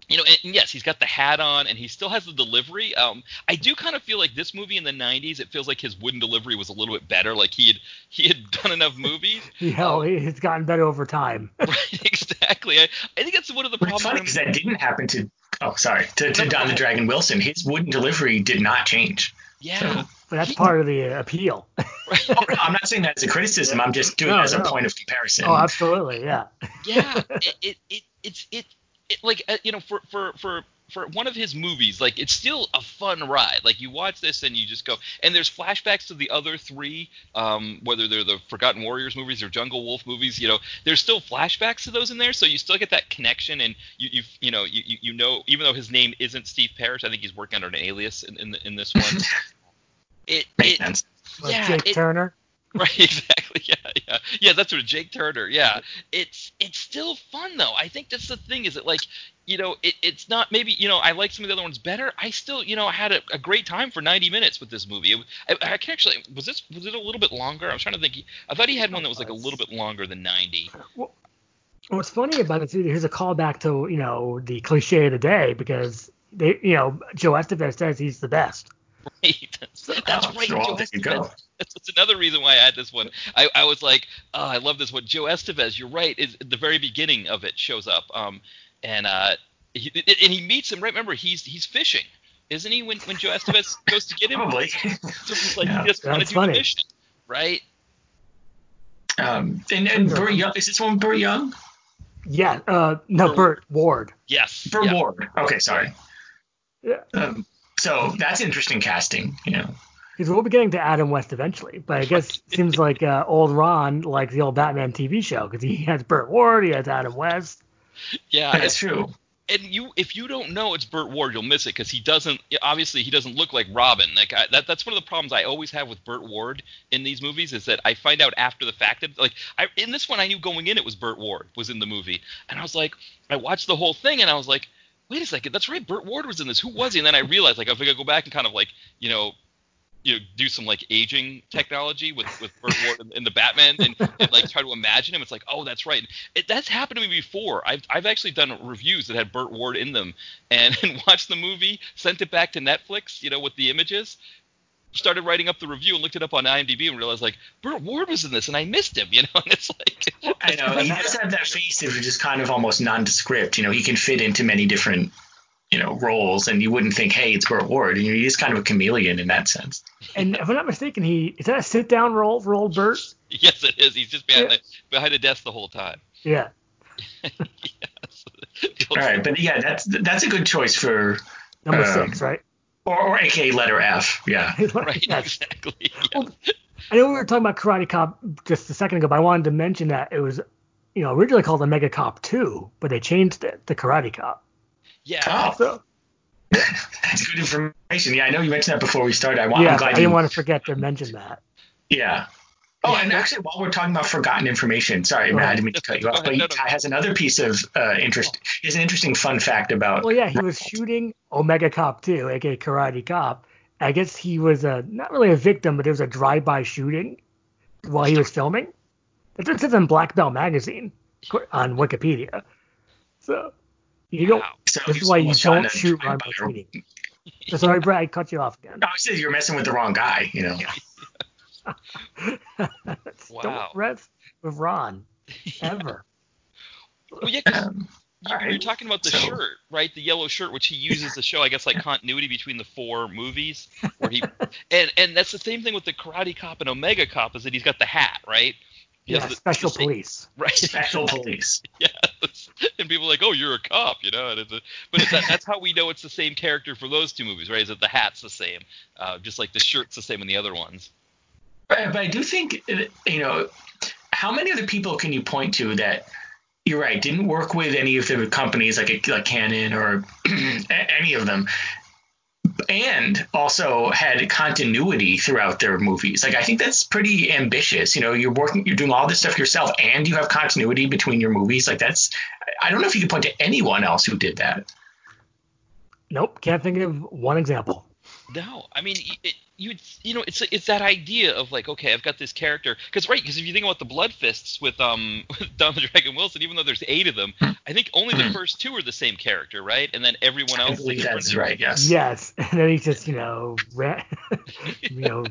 you know, and, and yes, he's got the hat on and he still has the delivery. Um, I do kind of feel like this movie in the '90s, it feels like his wooden delivery was a little bit better. Like he had he had <laughs> done enough movies. <laughs> yeah, hell, he's gotten better over time. <laughs> right, exactly. I, I think that's one of the But it's problems. funny because that didn't happen to. Oh, sorry. To, to No, Don the. Dragon Wilson, his wooden delivery did not change. yeah, But that's part of the appeal. right. Oh, no, I'm not saying that as a criticism. I'm just doing No, it as a point of comparison. oh, absolutely, yeah. yeah it, it, it it's it, it like uh, you know for for for for one of his movies, like it's still a fun ride. Like you watch this and you just go, and there's flashbacks to the other three, um, whether they're the Forgotten Warriors movies or Jungle Wolf movies. You know, there's still flashbacks to those in there, so you still get that connection, and you you you know you you know even though his name isn't Steve Parrish, I think he's working under an alias in in, in this one. <laughs> it Makes it sense. Like yeah Jake it, Turner. <laughs> Right, exactly. Yeah, yeah, yeah. That's what Jake Turner. Yeah, it's it's still fun though. I think that's the thing. Is that like, you know, it, it's not maybe you know I like some of the other ones better. I still you know I had a, a great time for 90 minutes with this movie. I, I can actually was this was it a little bit longer? I was trying to think. He, I thought he had one that was like a little bit longer than 90. Well, what's funny about it too, here's a callback to you know the cliche of the day because they you know Joe Estevez says he's the best. Right. That's, <laughs> that's Oh, right. so Joe there you go. That's, that's another reason why I had this one. I, I was like, oh, I love this one. Joe Estevez, you're right. Is the very beginning of it shows up. Um, and uh, he, and he meets him. Right? Remember, he's he's fishing, isn't he? When when Joe Estevez <laughs> goes to get him, Probably. so he's like Yeah. he doesn't want to That's do funny. the mission, right? Um, and, and Burt Young, is this one Burt Young? Yeah, uh, no, Burt- Burt Ward. Yes. Burt yeah. Ward. Okay, sorry. Yeah. Um, so that's interesting casting. You know. Because we'll be getting to Adam West eventually, but I guess it seems like uh, old Ron likes the old Batman TV show because he has Burt Ward, he has Adam West. Yeah. That's true. and you if you don't know it's Burt Ward, you'll miss it because he doesn't obviously he doesn't look like Robin. Like I, that that's one of the problems I always have with Burt Ward in these movies is that I find out after the fact that like I in this one I knew going in it was Burt Ward was in the movie and I was like I watched the whole thing and I was like wait a second that's right Burt Ward was in this who was he and then I realized like if I could go back and kind of like you know you know, do some like aging technology with with Burt Ward in, in the Batman and, and like try to imagine him. It's like, oh, that's right. It, that's happened to me before. I've I've actually done reviews that had Burt Ward in them and, <laughs> and watched the movie, sent it back to Netflix, you know, with the images. Started writing up the review and looked it up on IMDb and realized like Burt Ward was in this and I missed him, you know. <laughs> And it's like I know he does have that face that is just kind of almost nondescript. You know, he can fit into many different, you know, roles, and you wouldn't think, hey, it's Burt Ward. You know, he's kind of a chameleon in that sense. And if I'm not mistaken, he is that a sit down role for old Burt? <laughs> yes, it is. He's just behind Yeah. the behind a desk the whole time. <laughs> Yeah. yes. All right, but yeah, that's that's a good choice for, Number Um, six, right? Or, or AKA letter F. Yeah. <laughs> Right. <laughs> Yes. Exactly. Yeah. Well, I know we were talking about Karate Cop just a second ago, but I wanted to mention that it was, you know, originally called the Mega Cop 2, but they changed it to Karate Cop. yeah. Oh, So <laughs> that's good information. Yeah, I know you mentioned that before we started. I, wa- yeah, I'm I didn't you. want to forget to mention that. Yeah. Oh, and actually, while we're talking about forgotten information, sorry, I didn't mean to cut you off, but ahead, he no, no. has another piece of uh, interest. Is an interesting fun fact about. Well, yeah, he was shooting Omega Cop 2, aka Karate Cop. I guess he was a not really a victim, but it was a drive-by shooting while he was filming. That's what it says in Black Belt magazine on Wikipedia. So you don't. Wow. So This is why you don't shoot while shooting. So sorry, Brad, I cut you off again. No, I said you're messing with the wrong guy. You know. <laughs> Wow. Don't rest with Ron <laughs> ever. Well, yeah, 'cause Um, you, all right. you're talking about the So- shirt, right? The yellow shirt, which he uses to show, I guess, like continuity between the four movies. Where he <laughs> and and that's the same thing with the Karate Cop and Omega Cop is that he's got the hat, right? He Yeah, the- special the police. Right. Special police. Yes. And people are like, oh, you're a cop, you know. And it's a, but it's that, that's how we know it's the same character for those two movies, right? Is that the hat's the same, uh, just like the shirt's the same in the other ones. But, but I do think, you know, how many other people can you point to that you're right didn't work with any of the companies like like Cannon or <clears throat> any of them, and also had continuity throughout their movies. Like I think that's pretty ambitious. You know, you're working, you're doing all this stuff yourself, and you have continuity between your movies. Like that's, I don't know if you could point to anyone else who did that. Nope, can't think of one example. No, I mean, it, you you know, it's it's that idea of like, okay, I've got this character, because right, because if you think about the Blood Fists with um <laughs> Don the Dragon Wilson, even though there's eight of them, I think only the first two are the same character, right? And then everyone else. is believe that's right. Yes. Yes, <laughs> and then he just you know, ra- <laughs> you know,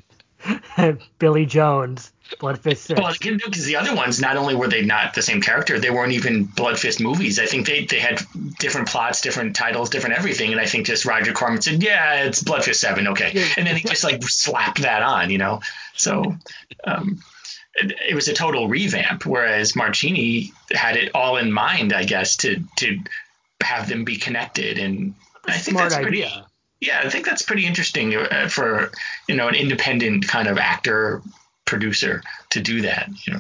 <laughs> Billy Jones, Blood Fist Six. Well, because the other ones, not only were they not the same character, they weren't even Blood Fist movies. I think they, they had different plots, different titles, different everything. And I think just Roger Corman said, yeah, it's Blood Fist 7, okay. And then he just like slapped that on, you know? So um, it, it was a total revamp, whereas Marcini had it all in mind, I guess, to, to have them be connected and I think Smart that's pretty- idea. Yeah, I think that's pretty interesting uh, for you know an independent kind of actor producer to do that. You know,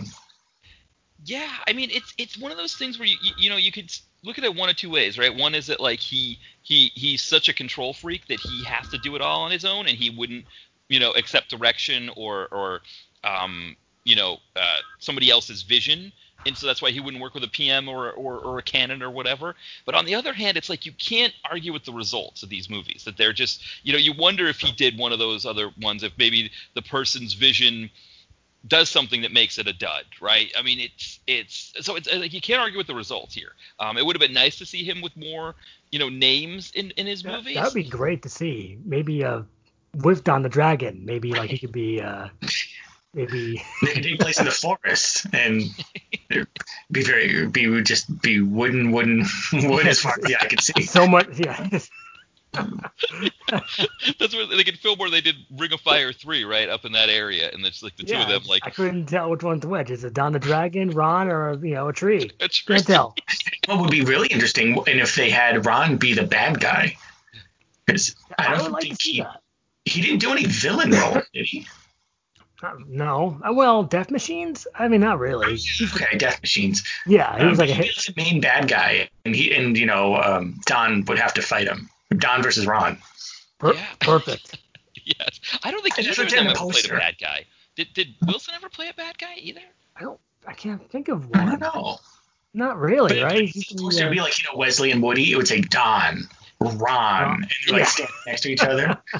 Yeah, I mean it's it's one of those things where you you, know you could look at it one of two ways, right? One is that like he he he's such a control freak that he has to do it all on his own, and he wouldn't you know accept direction or or um you know uh, somebody else's vision, and so that's why he wouldn't work with a PM or or, or a Cannon or whatever. But on the other hand, it's like you can't argue with the results of these movies that they're just you know you wonder if he did one of those other ones if maybe the person's vision does something that makes it a dud, right? I mean, it's it's so it's like you can't argue with the results here. Um, it would have been nice to see him with more, you know, names in in his That, movies. that would be great to see. Maybe uh, with Don the Dragon. Maybe like he could be uh, maybe they could take place in the <laughs> forest and it'd be very it'd be would just be wooden, wooden, wood as far as the eye could see. so much. Yeah. <laughs> That's where they could film where they did Ring of Fire three, right, up in that area, and it's like the two of them like I couldn't tell which one's which. Is it Don the Dragon, Ron, or you know a tree? <laughs> that's Can't tell. What would be really interesting, and if they had Ron be the bad guy, because I I don't would like to think see he, that. he didn't do any villain role, did he? Uh, no, Uh, well, Death Machines. I mean, not really. <laughs> Okay, Death Machines. Yeah, he was Um, like a he hit. was the main bad guy, and he and you know um, Don would have to fight him. Don versus Ron. Per- Yeah. <laughs> Perfect. yes. I don't think And that's either of what's them the ever played a bad guy. Did did Wilson ever play a bad guy either? I don't. I can't think of I one. don't know. Not really, But right? if He's the poster would be like you know Wesley and Woody. It would say Don, Ron, and they're like Yeah. standing next to each other. <laughs> uh,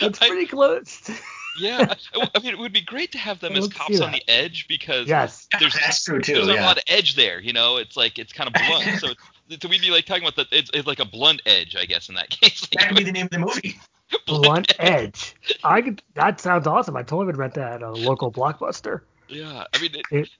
that's I- pretty close. Yeah, I, I mean, it would be great to have them as cops on the edge because yes. there's <laughs> That's true too. there's not a lot of edge there. You know, it's like it's kind of blunt. so, so we'd be like talking about the it's, it's like a blunt edge, I guess, in that <laughs> case. that would be the name of the movie. <laughs> Blunt Edge. I could. That sounds awesome. I totally would rent that at a local blockbuster. Yeah, I mean, it, It-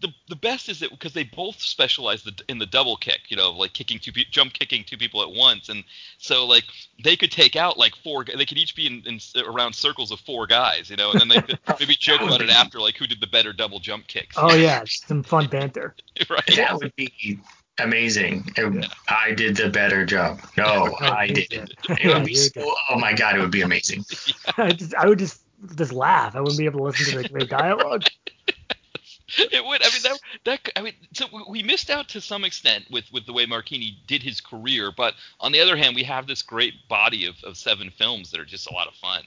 the the best is that because they both specialize the, in the double kick, you know, like kicking two pe- jump kicking two people at once, and so like they could take out like four. They could each be in, in around circles of four guys, you know, and then they could <laughs> maybe joke about it after, like who did the better double jump kicks. Oh <laughs> yeah, some fun banter. <laughs> right. That would be amazing. It- I did the better job. No, I did. did. It would be so. Oh my god, it would be amazing. I just, I would just, just laugh. I wouldn't be able to listen to the great dialogue. <laughs> It would. I mean, that, that. I mean, so we missed out to some extent with with the way Martini did his career, but on the other hand, we have this great body of, of seven films that are just a lot of fun.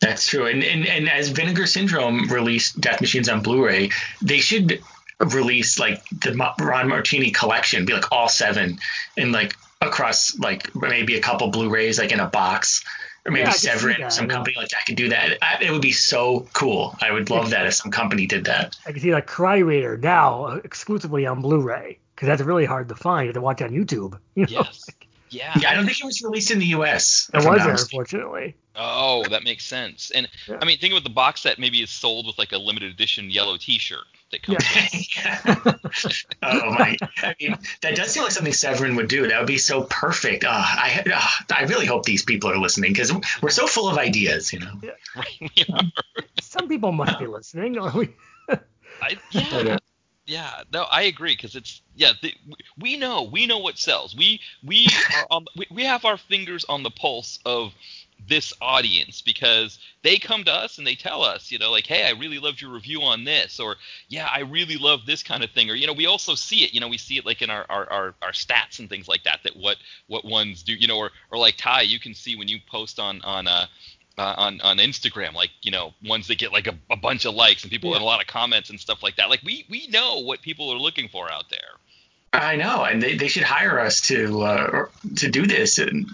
That's true. And, and and as Vinegar Syndrome released Death Machines on Blu-ray, they should release like the Ron Martini collection, be like all seven, and like across like maybe a couple Blu-rays, like in a box, or maybe Yeah, I could see Severin, that. some company like that could do that. I, it would be so cool. I would love that if some company did that. I can see like Karate Raider now uh, exclusively on Blu-ray because that's really hard to find. You have to watch on YouTube. <laughs> You know? Yes. Yeah. Yeah, I don't think it was released in the U.S. It was not there, unfortunately. Oh, that makes sense. And Yeah. I mean, think about the box set. Maybe is sold with like a limited edition yellow T-shirt that comes. Yeah. <laughs> Yeah. oh my! I <laughs> mean, that does seem like something Severin would do. That would be so perfect. Uh, I uh, I really hope these people are listening because we're so full of ideas. You know. Right. <laughs> We are. Some people must be listening. Or we, I, yeah. Yeah, no, I agree because it's yeah. The, we know we know what sells. We we are on, we, we have our fingers on the pulse of this audience because they come to us and they tell us, you know, like, hey, I really loved your review on this, or yeah, I really love this kind of thing, or you know, we also see it, you know, we see it like in our our, our, our stats and things like that, that what what ones do, you know, or or like Ty, you can see when you post on on uh, uh, on on Instagram, like you know ones that get like a, a bunch of likes and people Yeah. and a lot of comments and stuff like that. Like we we know what people are looking for out there. I know, and they, they should hire us to uh, to do this and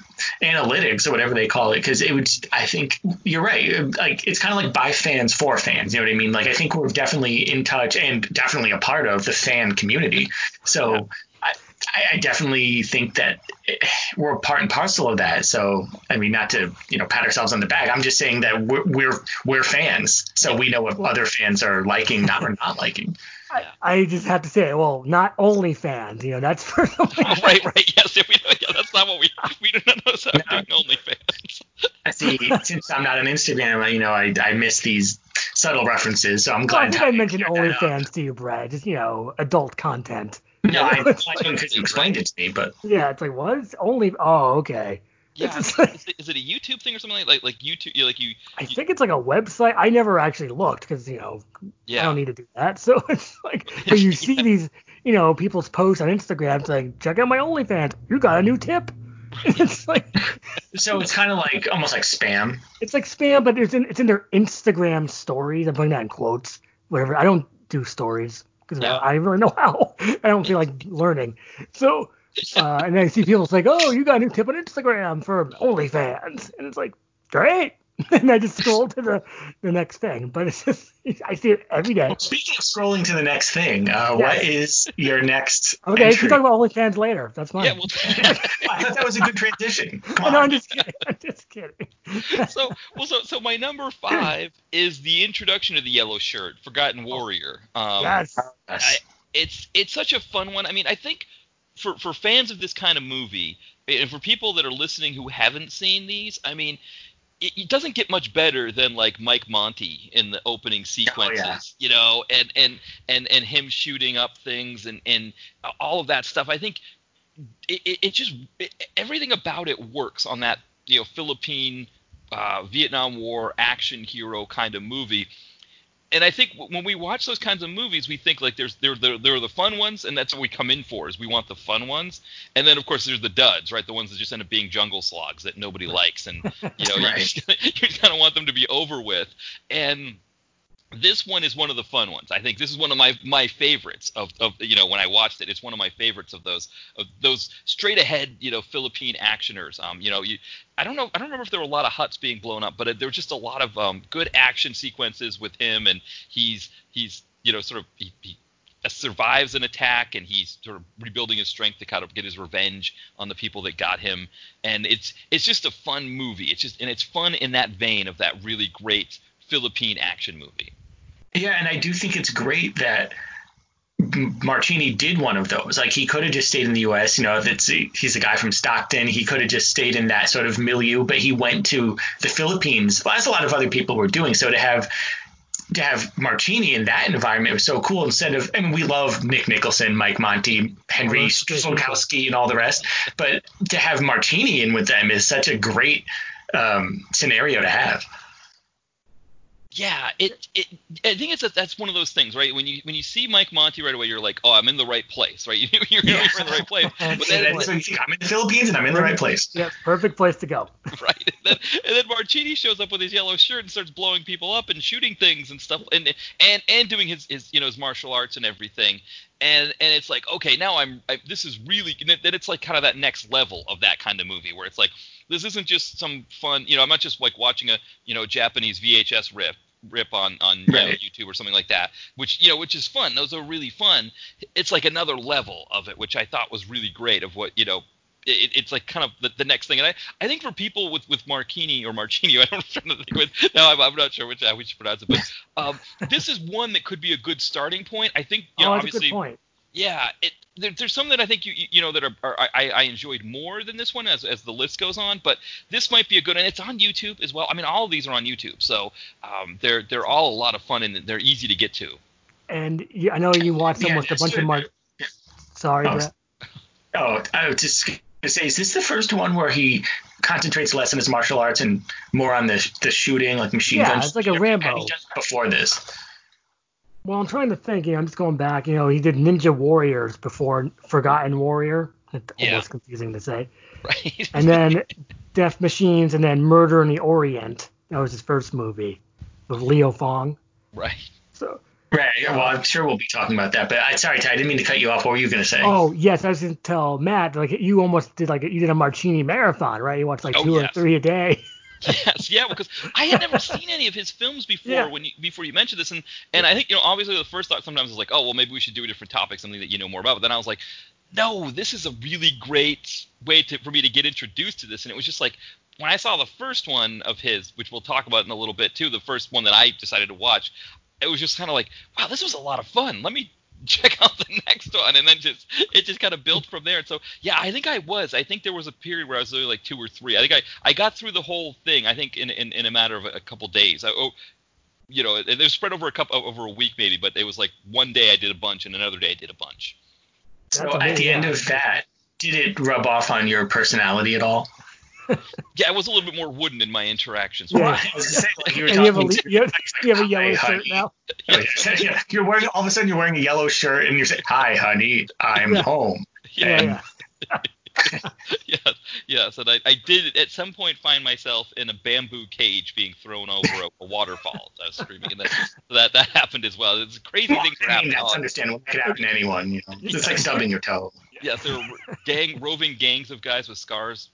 analytics or whatever they call it because it would. I think you're right. Like it's kind of like by fans for fans. You know what I mean? Like I think we're definitely in touch and definitely a part of the fan community. So. I, I definitely think that we're part and parcel of that. So, I mean, not to you know pat ourselves on the back. I'm just saying that we're we're, we're fans, so we know what other fans are liking, not or not liking. I, I just have to say, well, not only fans. You know, that's for something. <laughs> Oh, right, right. Yes, yeah, we know. Yeah, that's not what we we do not know. So I'm doing OnlyFans. I see. Since I'm not on Instagram, you know, I, I miss these subtle references, so I'm Well, I glad. think I mentioned cleared that up. OnlyFans to you, Brad. Just you know, adult content. No, I because <laughs> you explained it to me, but yeah, it's like what? It's only oh okay. Yeah, is, it, is it a YouTube thing or something like like, like YouTube? You like you, you? I think it's like a website. I never actually looked because you know yeah. I don't need to do that. <laughs> So it's like, but you <laughs> see yeah. these you know people's posts on Instagram saying, "Check out my OnlyFans. You got a new tip." <laughs> it's like so it's kind of like almost like spam. It's like spam, but it's in it's in their Instagram stories. I'm putting that in quotes. Whatever. I don't do stories because yeah. I, I really know how. I don't feel like learning. So uh, and I see people say, "Oh, you got a new tip on Instagram for OnlyFans," and it's like, great. <laughs> and I just scroll to the, the next thing. But it's just I see it every day. Well, speaking of scrolling to the next thing, uh, yes. what is your next? Okay, entry? we can talk about OnlyFans later. That's fine. Yeah, well, <laughs> I thought that was a good transition. Come <laughs> no, I'm just kidding. I'm just kidding. so, well, so, so my number five is the introduction of the yellow shirt, Forgotten Warrior. Um, yes. I, it's it's such a fun one. I mean, I think for for fans of this kind of movie, and for people that are listening who haven't seen these, I mean, it, it doesn't get much better than like Mike Monty in the opening sequences, oh, yeah. you know, and and and and him shooting up things and and all of that stuff. I think it, it, it just everything about it works on that you know Philippine uh, Vietnam War action hero kind of movie and I think when we watch those kinds of movies, we think like there's there there, there are the fun ones, and that's what we come in for is we want the fun ones, and then of course there's the duds, right? The ones that just end up being jungle slogs that nobody likes, and you know <laughs> right. <laughs> you just, you just kind of want them to be over with, and this one is one of the fun ones. I think this is one of my my favorites of, of you know when I watched it. It's one of my favorites of those of those straight ahead you know Philippine actioners. Um, you know, you I don't know I don't remember if there were a lot of huts being blown up, but there were just a lot of um, good action sequences with him, and he's he's you know sort of he, he survives an attack and he's sort of rebuilding his strength to kind of get his revenge on the people that got him and it's it's just a fun movie it's just and it's fun in that vein of that really great Philippine action movie yeah, and I do think it's great that Martini did one of those. Like he could have just stayed in the U.S. You know, if it's he's a guy from Stockton, he could have just stayed in that sort of milieu. But he went to the Philippines, well, as a lot of other people were doing. So to have to have Martini in that environment was so cool. Instead of, I mean, we love Nick Nicholson, Mike Monty, Henry Strzalkowski, and all the rest. But to have Martini in with them is such a great um, scenario to have yeah, it, it I think it's a, that's one of those things, right? When you when you see Mike Monty right away, you're like, oh, I'm in the right place, right? You, <laughs> you're, yeah. you're in the right place. <laughs> But then, I'm in the Philippines and I'm in the right place. Yeah, perfect place to go. <laughs> right. And then, and then Martini shows up with his yellow shirt and starts blowing people up and shooting things and stuff, and and and doing his, his you know his martial arts and everything. And and it's like, okay, now I'm I, this is really then it's like kind of that next level of that kind of movie where it's like this isn't just some fun, you know, I'm not just like watching a you know Japanese VHS rip rip on on right. know, YouTube or something like that, which you know, which is fun. Those are really fun. It's like another level of it, which I thought was really great. Of what you know, it, it's like kind of the, the, next thing. And I, I think for people with with Martini or Martini, <laughs> I don't know to with. No, I'm, I'm not sure which how we should pronounce it, but um, this is one that could be a good starting point. I think you know, oh, obviously. Yeah, it, there, there's some that I think you you know that are, are I, I enjoyed more than this one as as the list goes on, but this might be a good and it's on YouTube as well. I mean, all of these are on YouTube, so um, they're they're all a lot of fun and they're easy to get to. And yeah, I know you watched them yeah, with a bunch of Mark. Sorry, oh, Brett. Oh, I was just gonna say, is this the first one where he concentrates less on his martial arts and more on the the shooting, like machine yeah, guns? Yeah, it's like a Rambo. Before this. Well, I'm trying to think. You know, I'm just going back. You know, he did Ninja Warriors before Forgotten Warrior. It's yeah. almost confusing to say. Right. and then Death Machines, and then Murder in the Orient. That was his first movie with Leo Fong. Right. So. Right. Yeah. Well, I'm sure we'll be talking about that. But I, sorry, Ty, I didn't mean to cut you off. What were you going to say? Oh yes, I was going to tell Matt like you almost did like you did a Martini marathon, right? You watched like oh, two yes. or three a day. <laughs> yes, yeah, because I had never seen any of his films before yeah. when you, before you mentioned this, and and I think you know obviously the first thought sometimes is like, oh well maybe we should do a different topic, something that you know more about. But then I was like, no, this is a really great way to for me to get introduced to this, and it was just like when I saw the first one of his, which we'll talk about in a little bit too, the first one that I decided to watch, it was just kind of like, wow, this was a lot of fun. Let me <laughs> check out the next one. And then just it just kind of built from there. And so yeah i think i was i think there was a period where i was only like two or three. I think i i got through the whole thing i think in in, in a matter of a, couple days. I, oh you know it, it was spread over a couple over a week maybe but it was like one day i did a bunch and another day i did a bunch. So at the end of that, did it rub off on your personality at all? Yeah, I was a little bit more wooden in my interactions. Yeah. Right. <laughs> I was gonna say, like, you And you have a talking le- to- you have, you have a <laughs> yellow Hi, shirt honey. now. Oh, yeah. <laughs> Yeah. You're wearing all of a sudden you're wearing a yellow shirt and you're saying, "Hi, honey, I'm Yeah. home." Yeah, And- yeah. yes, yes, and I, I did at some point find myself in a bamboo cage being thrown over a, a waterfall. I was screaming, and that, that that happened as well. It's crazy Well, things are I mean, happening. that's understandable. It could happen to anyone. You know, it's like stubbing your toe. Yes, there were gang roving gangs of guys with scars,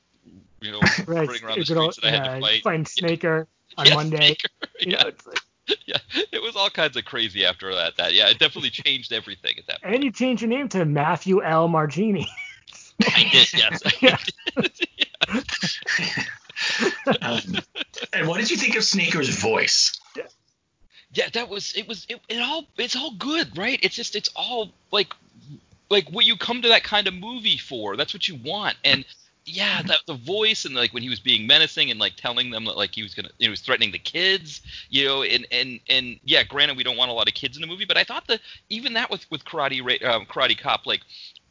you know, <laughs> Right. running around the It's good streets old- that I had yeah, to fight. Find Snaker <laughs> on Yeah, Monday. Snaker, <laughs> You yeah, know, it's like, yeah, it was all kinds of crazy after that. That yeah, it definitely changed everything at that point. and you changed your name to Matthew L. Margini. I did, yes. I Yeah. did. Um, and what did you think of Snaker's voice? yeah that was it was it, it all it's all good right it's just it's all like like what you come to that kind of movie for that's what you want and yeah that the voice and like when he was being menacing and like telling them that like he was gonna you he was threatening the kids you know and and and yeah granted we don't want a lot of kids in the movie but i thought that even that with with karate um, karate cop like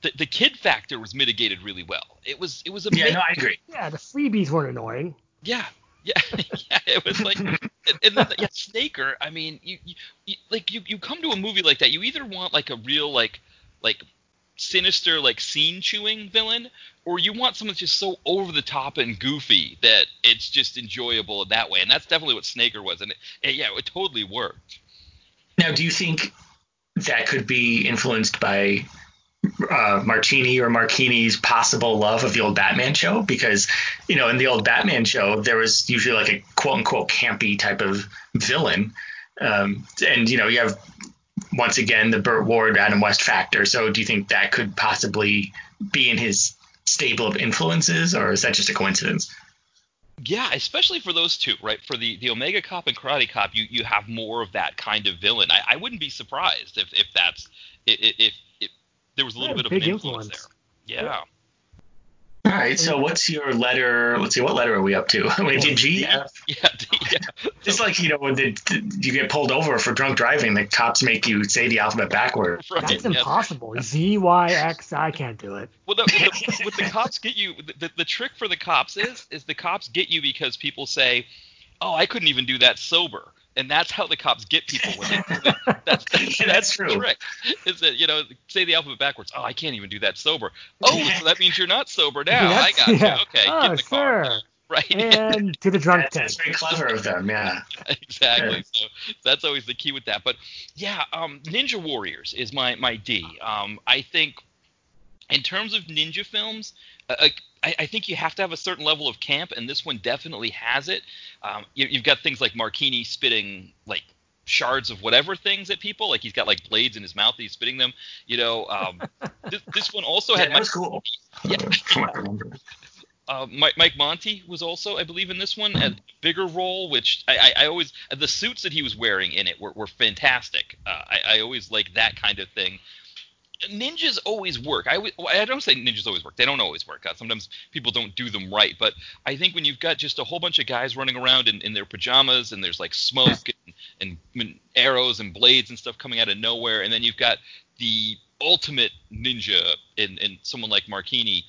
the, the kid factor was mitigated really well it was it was a Yeah, no, I agree. yeah, the freebies weren't annoying. yeah, yeah, <laughs> yeah. It was like, and, and then yeah, Snaker. I mean, you, you, you like you, you come to a movie like that. You either want like a real like like sinister like scene chewing villain, or you want someone that's just so over the top and goofy that it's just enjoyable in that way. And that's definitely what Snaker was. And it, yeah, it totally worked. Now, do you think that could be influenced by uh, Martini or Martini's possible love of the old Batman show? Because, you know, in the old Batman show, there was usually like a quote unquote campy type of villain. Um, and, you know, you have once again the Burt Ward, Adam West factor. So do you think that could possibly be in his stable of influences, or is that just a coincidence? Yeah, especially for those two, right? For the, the Omega Cop and Karate Cop, you, you have more of that kind of villain. I, I wouldn't be surprised if, if that's if, if, if there was a little Yeah, bit of an influence, influence. there. Yeah. All right. So what's your letter? Let's see. What letter are we up to? <laughs> Wait, did G? F? Yeah, d- yeah. <laughs> It's like you know when the, you get pulled over for drunk driving, the cops make you say the alphabet backwards. <laughs> Right, That's yeah. impossible. Z Y X. I can't do it. Well, the, the, what the cops get you, the, the trick for the cops is, is the cops get you because people say, "Oh, I couldn't even do that sober," and that's how the cops get people. When they, that's <laughs> that's, Yeah, that's that's the true. trick. Is that you know say the alphabet backwards? Oh, I can't even do that sober. Oh, so that means you're not sober <laughs> now. I That's- got you. Okay, Oh, get in the car. sure. <laughs> Right. And to the drunk That's, that's very clever of them. Yeah. exactly. So that's always the key with that. But yeah, um, Ninja Warriors is my my D. Um, I think in terms of ninja films, I, I think you have to have a certain level of camp, and this one definitely has it. Um, you, you've got things like Marquini spitting like shards of whatever things at people, like he's got like blades in his mouth, he's spitting them. You know, um, <laughs> this, this one also had my was cool. Yeah. From what I remember. uh, Mike, Mike Monty was also, I believe, in this one, a bigger role, which I, I, I always the suits that he was wearing in it were, were fantastic. Uh, I, I always like that kind of thing. Ninjas always work. I, don't say ninjas always work. They don't always work. Uh, sometimes people don't do them right. But I think when you've got just a whole bunch of guys running around in, in their pajamas and there's like smoke and, and, and arrows and blades and stuff coming out of nowhere, and then you've got the ultimate ninja in, in someone like Marquini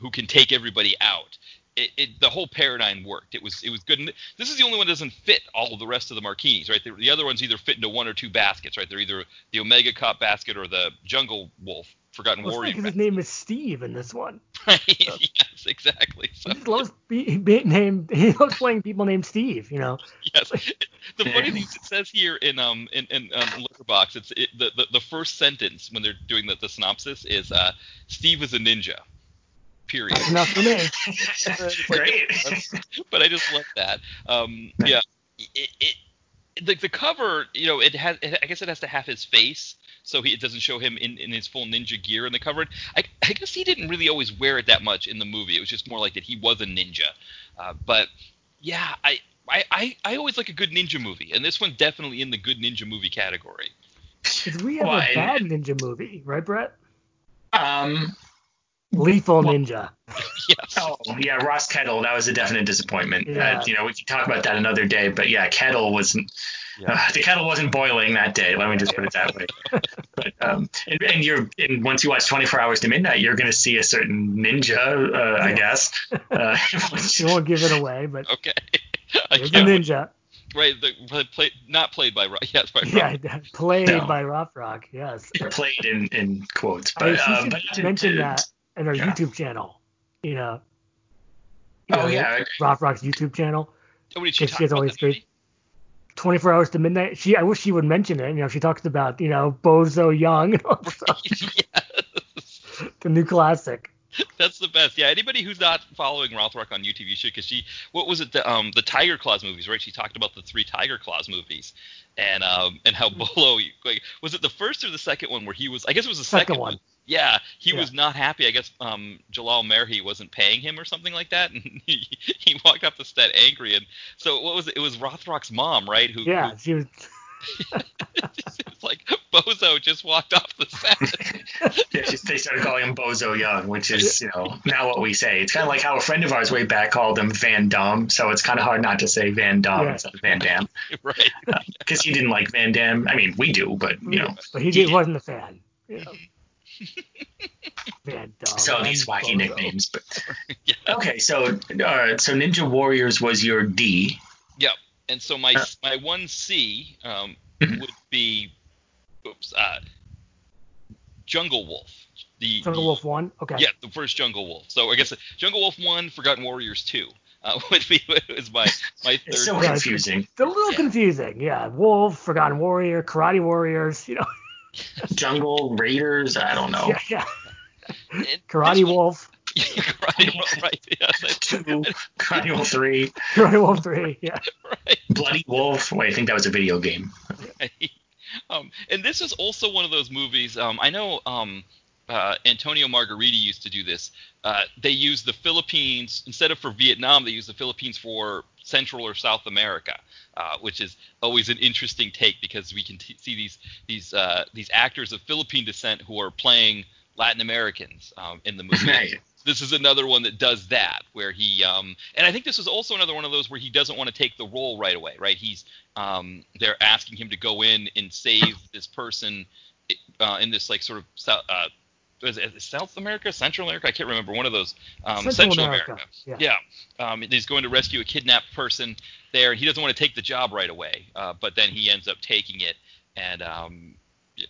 who can take everybody out. It, it, the whole paradigm worked. It was it was good. And this is the only one that doesn't fit all of the rest of the martinis, right? The, the other ones either fit into one or two baskets, right? They're either the Omega Cop basket or the Jungle Wolf Forgotten Well, Warrior. because his name is Steve in this one. Right? <laughs> yes, exactly. So He just loves be, be named. <laughs> He loves playing people named Steve. You know. yes, <laughs> the funny thing is it says here in um in, in um, Letterboxd, it's it, the, the the first sentence when they're doing the, the synopsis is uh Steve is a ninja. Period. That's enough for me. <laughs> Great. <laughs> but I just love that. Um, yeah, it, it the, the cover, you know, it has. I guess it has to have his face, so he, it doesn't show him in, in his full ninja gear in the cover. I, I guess he didn't really always wear it that much in the movie. It was just more like that he was a ninja. Uh, but yeah, I, I I I always like a good ninja movie, and this one's definitely in the good ninja movie category. 'Cause we have Well, a and- bad ninja movie, right, Brett? Um, Lethal Ninja. <laughs> Yes. Oh yeah, Ross Kettle. That was a definite disappointment. Yeah. Uh, you know, we can talk about that another day. But yeah, Kettle wasn't. Yeah. Uh, the kettle wasn't boiling that day. Let me just put it that way. <laughs> but um, and, and you're and once you watch 24 Hours to Midnight, you're going to see a certain ninja, uh, I guess. <laughs> Uh, You won't give it away, but Okay. I there's a ninja. Right. The, play, play, not played by Ro- yes by Ro- Yeah, played No. by Rothrock. Yes. played in, in quotes. I mean, But, she um, but mention that in our yeah. YouTube channel. You know. Oh yeah, Rothrock's YouTube channel. Oh, did she talk she has about always great- 24 hours to midnight. She, I wish she would mention it. You know, she talks about, you know, Bolo Yeung and <laughs> yes. the new classic. <laughs> That's the best. Yeah, anybody who's not following Rothrock on YouTube, you should, because she, what was it, the um the Tiger Claws movies, right? She talked about the three Tiger Claws movies, and um and how Bolo, like, was it the first or the second one where he was? I guess it was the Second second, one. Yeah, he Yeah. was not happy. I guess um Jalal Merhi wasn't paying him or something like that, <laughs> and he, he walked off the set angry. And so what was it? It was Rothrock's mom, right? Who, Yeah, she was. Who it's <laughs> like Bozo just walked off the set. <laughs> yeah, just, they started calling him Bozo Young, which is, you know, now what we say. It's kind of like how a friend of ours way back called him Van Damme, so it's kind of hard not to say Van Damme Yeah. instead of Van Damme, <laughs> right. because he didn't like Van Damme. I mean, we do, but you know. but he did, wasn't a fan. You know. Van Damme So these wacky Bozo. nicknames, but Yeah. okay. So, uh, so Ninja Warriors was your D. Yep. And so my Uh, my one C um, Mhm. would be, oops, uh, Jungle Wolf. The Jungle the- Wolf one. Okay. Yeah, the first Jungle Wolf. So I guess Jungle Wolf one, Forgotten Warriors two. Uh, <laughs> would be was my my third. It's so Yeah, confusing. It's a little Yeah. confusing. Yeah, Wolf, Forgotten Warrior, Karate Warriors. You know. Jungle Raiders. I don't know. <laughs> Yeah, yeah. Karate one- Wolf, Karate Wolf, right? Yes, Two, Karate Wolf Three, <laughs> Karate Wolf three. Yeah. right. Bloody Wolf. Wait, I think that was a video game. Right. Um, and this is also one of those movies. Um, I know um, uh, Antonio Margheriti used to do this. Uh, they use the Philippines instead of for Vietnam. They use the Philippines for Central or South America, uh, which is always an interesting take because we can t- see these these uh, these actors of Philippine descent who are playing Latin Americans um, in the movie Right. This is another one that does that where he um and i think this is also another one of those where he doesn't want to take the role right away right he's um they're asking him to go in and save this person uh, in this like sort of south uh South America, Central America? I can't remember. One of those. Um, Central Central, America, America. yeah. Um, he's going to rescue a kidnapped person there. He doesn't want to take the job right away, uh, but then he ends up taking it, and um,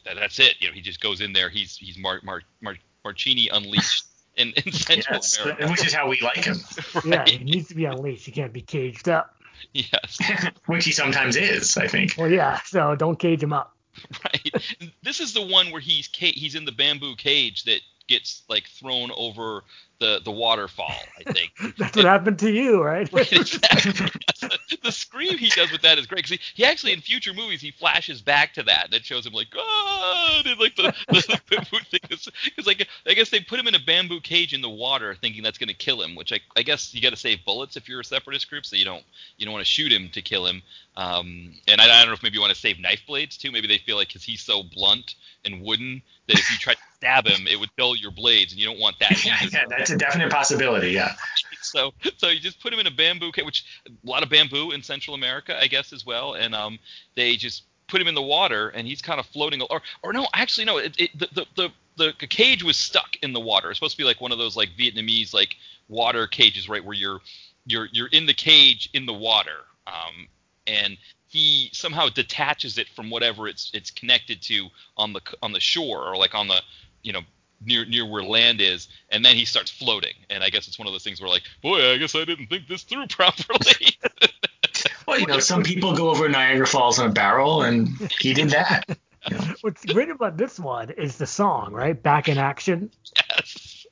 that- that's it. You know, he just goes in there. He's he's Mar- Mar- Mar- Marcini unleashed in, in <laughs> Central Yes, America. which is how we like him, <laughs> Yeah, he needs to be unleashed. He can't be caged up. Yes. <laughs> which he sometimes is. I think. Well, yeah, so don't cage him up. right? This is the one where he's ca- he's in the bamboo cage that gets like thrown over the the waterfall. I think. <laughs> That's what happened to you, right? Right, <laughs> exactly. <laughs> the scream he does with that is great because he, he actually in future movies he flashes back to that that shows him like God and like the, the, bamboo thing because like I guess they put him in a bamboo cage in the water thinking that's gonna kill him which I, I guess you got to save bullets if you're a separatist group so you don't you don't want to shoot him to kill him um, and I, I don't know if maybe you want to save knife blades too maybe they feel like because he's so blunt and wooden that if you try to stab him it would dull your blades and you don't want that <laughs> Yeah, yeah, that's a definite possibility. Yeah. <laughs> so so you just put him in a bamboo cage, which a lot of bamboo in Central America, I guess, as well. And um, they just put him in the water, and he's kind of floating. Or or no, actually no, it, it, the, the the the cage was stuck in the water. It's supposed to be like one of those like Vietnamese like water cages, right, where you're you're you're in the cage in the water. Um, and he somehow detaches it from whatever it's it's connected to on the on the shore or like on the you know near near where land is, and then he starts floating. And I guess it's one of those things where like, boy, I guess I didn't think this through <laughs> properly. <laughs> Well, you know, some people go over Niagara Falls in a barrel, and he did that. You know? <laughs> What's great about this one is the song, right? Back in action. yes.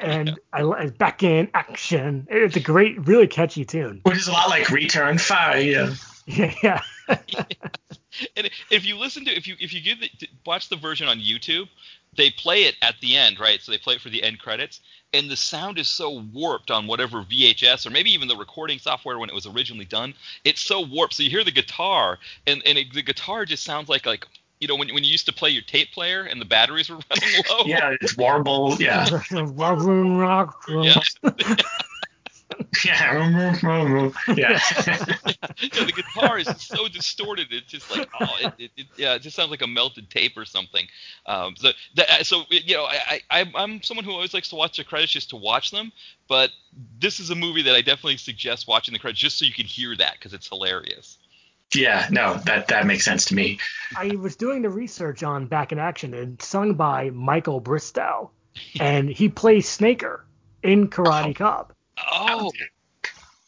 And I li- back in action. It's a great, really catchy tune. Which is a lot like Return Fire. Yeah, yeah. <laughs> And if you listen to if you if you give the, watch the version on YouTube, they play it at the end, right? So they play it for the end credits, and the sound is so warped on whatever VHS or maybe even the recording software when it was originally done. It's so warped, so you hear the guitar, and and it, the guitar just sounds like like you know, when when you used to play your tape player and the batteries were <laughs> running low. yeah, it's warble. Yeah. <laughs> Yeah. <laughs> Yeah. yeah. <laughs> yeah, the guitar is so distorted. It's just like, oh, it, it, it, yeah, it just sounds like a melted tape or something. Um, so, that, so you know, I, I, I'm someone who always likes to watch the credits just to watch them, but this is a movie that I definitely suggest watching the credits just so you can hear that because it's hilarious. Yeah, no, that that makes sense to me. I was doing the research on Back in Action and sung by Michael Bristow, and he plays Snaker in Karate Oh. Cop. Oh,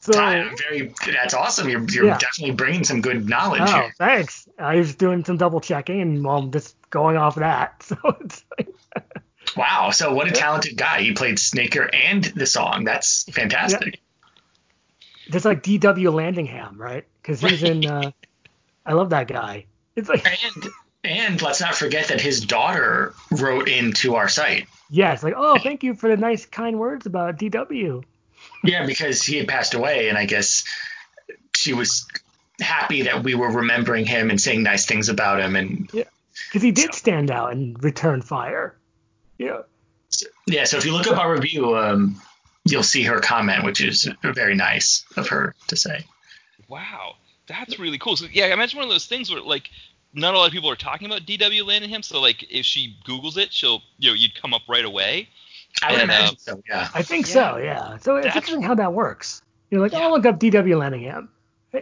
So, I'm very. That's awesome. You're, you're Yeah. definitely bringing some good knowledge oh, here. thanks. I was doing some double checking, and well, I'm just going off that. <laughs> So it's like, Wow. So what a talented guy. He played Snaker and the song. That's fantastic. just like D.W. Landingham, right? Because he's in. Uh, I love that guy. It's like, And <laughs> and let's not forget that his daughter wrote into our site. yeah, like, oh, thank you for the nice, kind words about D.W. Yeah, because he had passed away, and I guess she was happy that we were remembering him and saying nice things about him. And Because he did stand out and return fire. Yeah. yeah, so if you look up our review, um, you'll see her comment, which is very nice of her to say. wow, that's really cool. So yeah, I imagine one of those things where like not a lot of people are talking about D.W. Landingham. So like if she Googles it, she'll you know you'd come up right away. I would And, uh, imagine so. Yeah. I think Yeah. so, yeah. So it's That's- interesting how that works. You're like, Yeah. oh, look up D.W. Landingham.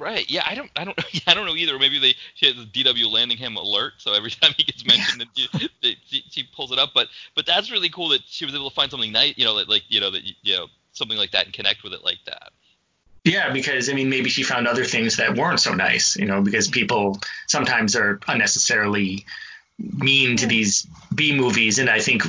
Right. Yeah. I don't. I don't. <laughs> Yeah, I don't know either. Maybe they she has a DW Landingham alert, so every <laughs> time he gets mentioned, then she, <laughs> they, she, she pulls it up. But but that's really cool that she was able to find something nice. You know, that like you know that you, you know something like that and connect with it like that. Yeah, because I mean, maybe she found other things that weren't so nice, you know, because people sometimes are unnecessarily mean to these B movies, and I think,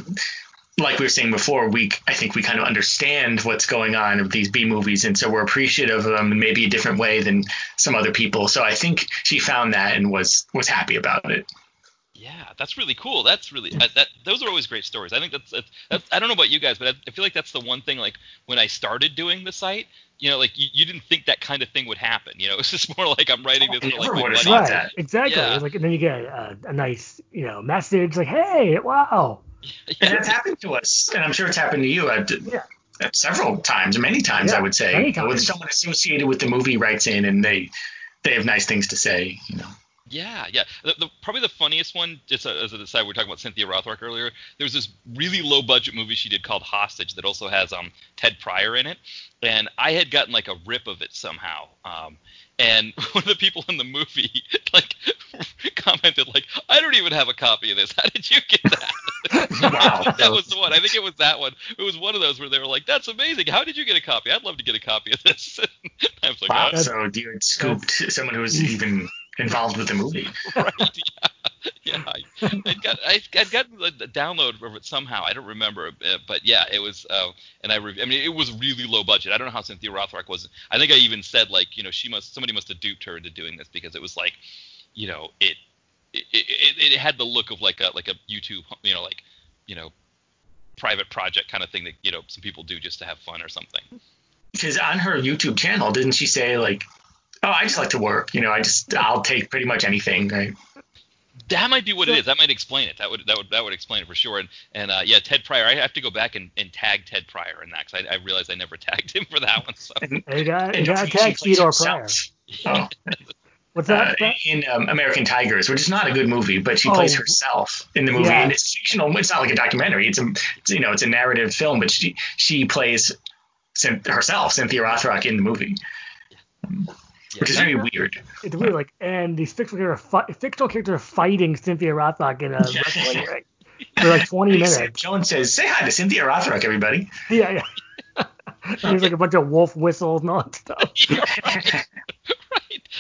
like we were saying before, we I think we kind of understand what's going on with these B movies, and so we're appreciative of them in maybe a different way than some other people. So I think she found that and was was happy about it. Yeah, that's really cool. That's really I, that. Those are always great stories. I think that's, that's, that's I don't know about you guys, but I, I feel like that's the one thing. Like when I started doing the site, you know, like you, you didn't think that kind of thing would happen. You know, <laughs> it's just more like I'm writing this for like Never my would've buddy. thought right, that. exactly. Yeah. It's like, and then you get a, a nice, you know, message like, hey, wow. <laughs> And Yeah. that's happened to us, and I'm sure it's happened to you at, Yeah. several times, many times, Yeah, I would say, many You know, someone associated with the movie writes in and they they have nice things to say, you know. Yeah, yeah. The, the, probably the funniest one, just as an aside, we were talking about Cynthia Rothrock earlier. There was this really low budget movie she did called Hostage that also has um Ted Prior in it, and I had gotten like a rip of it somehow. Um, and <laughs> one of the people in the movie like <laughs> commented like, "I don't even have a copy of this. How did you get that?" <laughs> Wow. that was the one. I think it was that one. It was one of those where they were like, "That's amazing. How did you get a copy? I'd love to get a copy of this." I was like, Wow. "Oh, So you had scooped someone who was even involved with the movie. right? Yeah, <laughs> yeah. I, I got I, I got the download of it somehow. I don't remember, uh, but yeah, it was. Uh, and I, re- I mean, it was really low budget. I don't know how Cynthia Rothrock was. I think I even said like, you know, she must somebody must have duped her into doing this because it was like, you know, it it, it, it had the look of like a like a YouTube, you know, like, you know, private project kind of thing that you know some people do just to have fun or something. Because on her YouTube channel, didn't she say like, "Oh, I just like to work. You know, I just I'll take pretty much anything." Right? That might be what it is. That might explain it. That would that would that would explain it for sure. And and uh, yeah, Ted Prior. I have to go back and, and tag Ted Prior in that because I, I realized I never <laughs> tagged him for that one. So And, You got, you got to tag she plays Theodore Prior. herself. <laughs> Oh, What's uh, that? Brett? in um, American Tigers, which is not a good movie, but she Oh. plays herself in the movie, Yeah. and it's fictional. It's not like a documentary. It's a, it's, you know, it's a narrative film, but she she plays herself, Cynthia Rothrock, in the movie, which is Yeah. very weird. It's weird, like, and these fictional characters, fi- fictional characters are fighting Cynthia Rothrock in a wrestling <laughs> ring for like 20 Hey, minutes. Jones says, "Say hi to Cynthia Rothrock, everybody." Yeah, yeah. <laughs> There's like a bunch of wolf whistles and all that stuff. <laughs>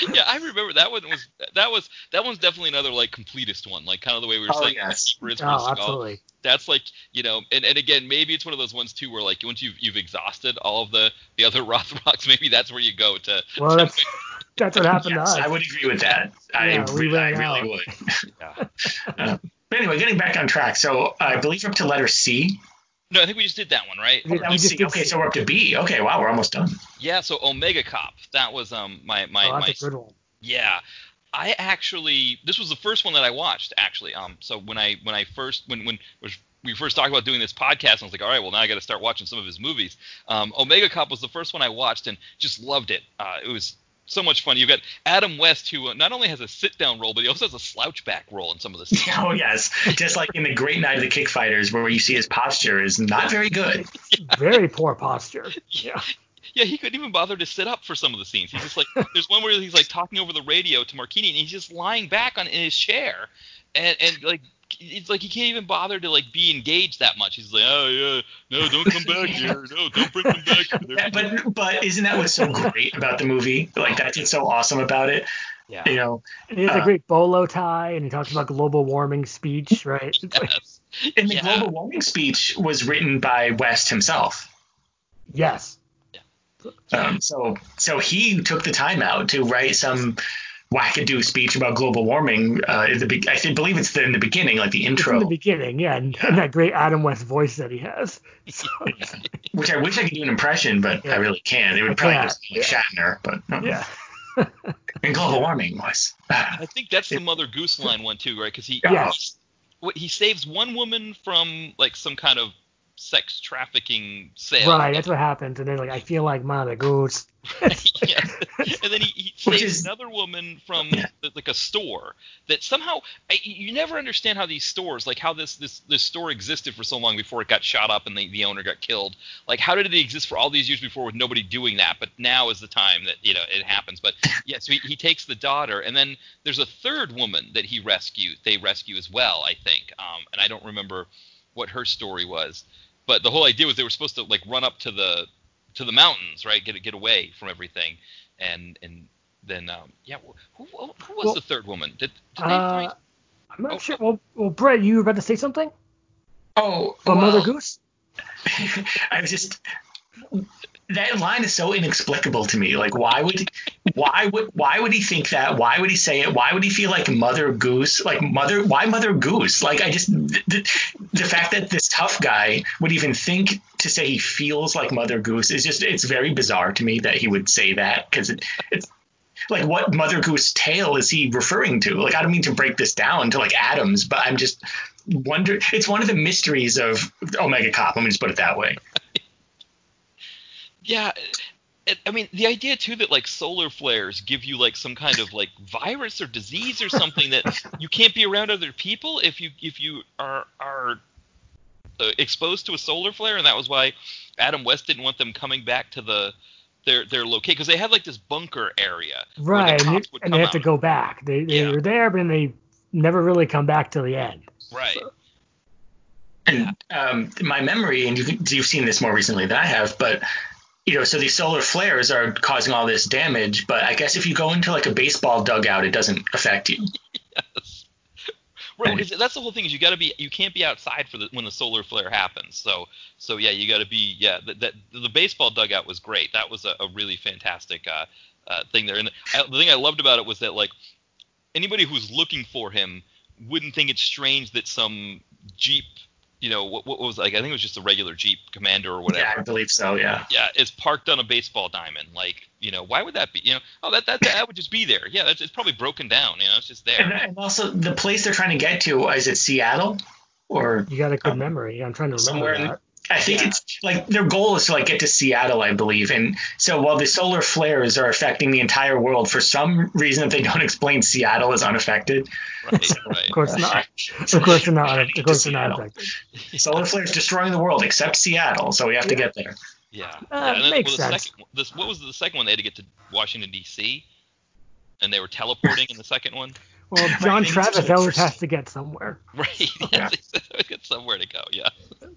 right. <laughs> Yeah, I remember that one was that was that one's definitely another like completist one, like kind of the way we were Oh, saying. yes. Keeper is for the Oh, skull. absolutely. That's like you know, and, and again, maybe it's one of those ones too where like once you've you've exhausted all of the the other <laughs> Rothrocks, maybe that's where you go to. Well, to- that's that's what happened yes, to us. I would agree with that. I, Yeah, we re- I really out. would. yeah. <laughs> Uh, but anyway, getting back on track. So I believe we're up to letter C. No, I think we just did that one, right? We- That we just did Okay, so we're up to B. Okay, wow, we're almost done. Yeah, so Omega Cop. That was um my my oh, my that's a good one. yeah. I actually this was the first one that I watched actually. Um, so when I when I first when when we first talked about doing this podcast, I was like, all right, well now I got to start watching some of his movies. Um, Omega Cop was the first one I watched and just loved it. Uh, it was so much fun. You've got Adam West, who uh, not only has a sit-down role, but he also has a slouch back role in some of the <laughs> scenes. Oh yes, just like in the Great Night of the Kick Fighters, where you see his posture is not very good. <laughs> Very poor posture. <laughs> Yeah. Yeah, he couldn't even bother to sit up for some of the scenes. He's just like, there's one where he's like talking over the radio to Martini, and he's just lying back on in his chair, and and like it's like he can't even bother to like be engaged that much. He's like, oh yeah, no, don't come back <laughs> here, no, don't bring him back. Here. but but isn't that what's so great about the movie? Like that's what's so awesome about it. Yeah. You know, and he has uh, a great bolo tie, and he talks about global warming speech, right? <laughs> Yes. Like, and the yeah. global warming speech was written by West himself. Yes. Um, so so he took the time out to write some wackadoo speech about global warming. Uh, in the be- I believe it's the, in the beginning, like the intro. It's in the beginning, yeah, and, yeah. and, that great Adam West voice that he has. <laughs> So. <laughs> Which I wish I could do an impression, but yeah. I really can't. It would probably be like Shatner, but no. yeah. <laughs> and global warming was. I think that's the Mother Goose line one too, right? Because he, yes. he he saves one woman from like some kind of sex trafficking sale. Right, that's what happens. And then like I feel like Mother Goose. <laughs> yeah. And then he, he saves is, another woman from like a store that somehow I, you never understand how these stores like how this this this store existed for so long before it got shot up and the, the owner got killed. Like how did it exist for all these years before with nobody doing that? But now is the time that you know it happens. But <laughs> yeah, so he, he takes the daughter and then there's a third woman that he rescued. They rescue as well, I think. Um, and I don't remember what her story was but the whole idea was they were supposed to like run up to the to the mountains, right? Get get away from everything, and and then um, yeah, who, who was well, the third woman? Did, did uh, I'm not oh, sure. Well, well, Brett, you were about to say something. Oh, well, Mother Goose. <laughs> I was just that line is so inexplicable to me. Like, why would, why would, why would he think that? Why would he say it? Why would he feel like Mother Goose? Like Mother, why Mother Goose? Like, I just the, the fact that this tough guy would even think to say he feels like Mother Goose is just it's very bizarre to me that he would say that because it, it's like what Mother Goose tale is he referring to? Like, I don't mean to break this down to like atoms, but I'm just wonder. It's one of the mysteries of Omega Cop. Let me just put it that way. Yeah, I mean, the idea too that like solar flares give you like some kind of like virus or disease or something that you can't be around other people if you if you are are uh, exposed to a solar flare, and that was why Adam West didn't want them coming back to the their their location because they had like this bunker area, right? The and, and they have to go back. They they yeah. were there, but then they never really come back to the end. Right. So. And um, my memory, and you, you've seen this more recently than I have, but you know, so these solar flares are causing all this damage, but I guess if you go into like a baseball dugout, it doesn't affect you. yes. Right, that's the whole thing is you got to be you can't be outside for the when the solar flare happens. So so yeah, you got to be yeah. That, that the baseball dugout was great. That was a, a really fantastic uh, uh, thing there. And the, the thing I loved about it was that like anybody who's looking for him wouldn't think it's strange that some jeep you know what, what was like I think it was just a regular Jeep Commander or whatever. Yeah, I believe so. Yeah. Yeah, it's parked on a baseball diamond. Like you know why would that be? You know oh that that, that would just be there. Yeah, it's probably broken down. You know it's just there. And, and, also the place they're trying to get to is it Seattle or you got a good um, memory. I'm trying to remember that. I think yeah. it's like their goal is to like get to Seattle, I believe. And so while the solar flares are affecting the entire world, for some reason that they don't explain, Seattle is unaffected. Right, so, right. Of course not. <laughs> Of course not. Of course not affected. Solar flares destroying the world except Seattle, so we have to get there. Yeah. Uh, yeah then, makes well, sense. Second, this, what was the second one? They had to get to Washington D.C. and they were teleporting in the second one. Well, <laughs> John Travis always has to get somewhere. <laughs> Right. Yeah. get somewhere to go. Yeah.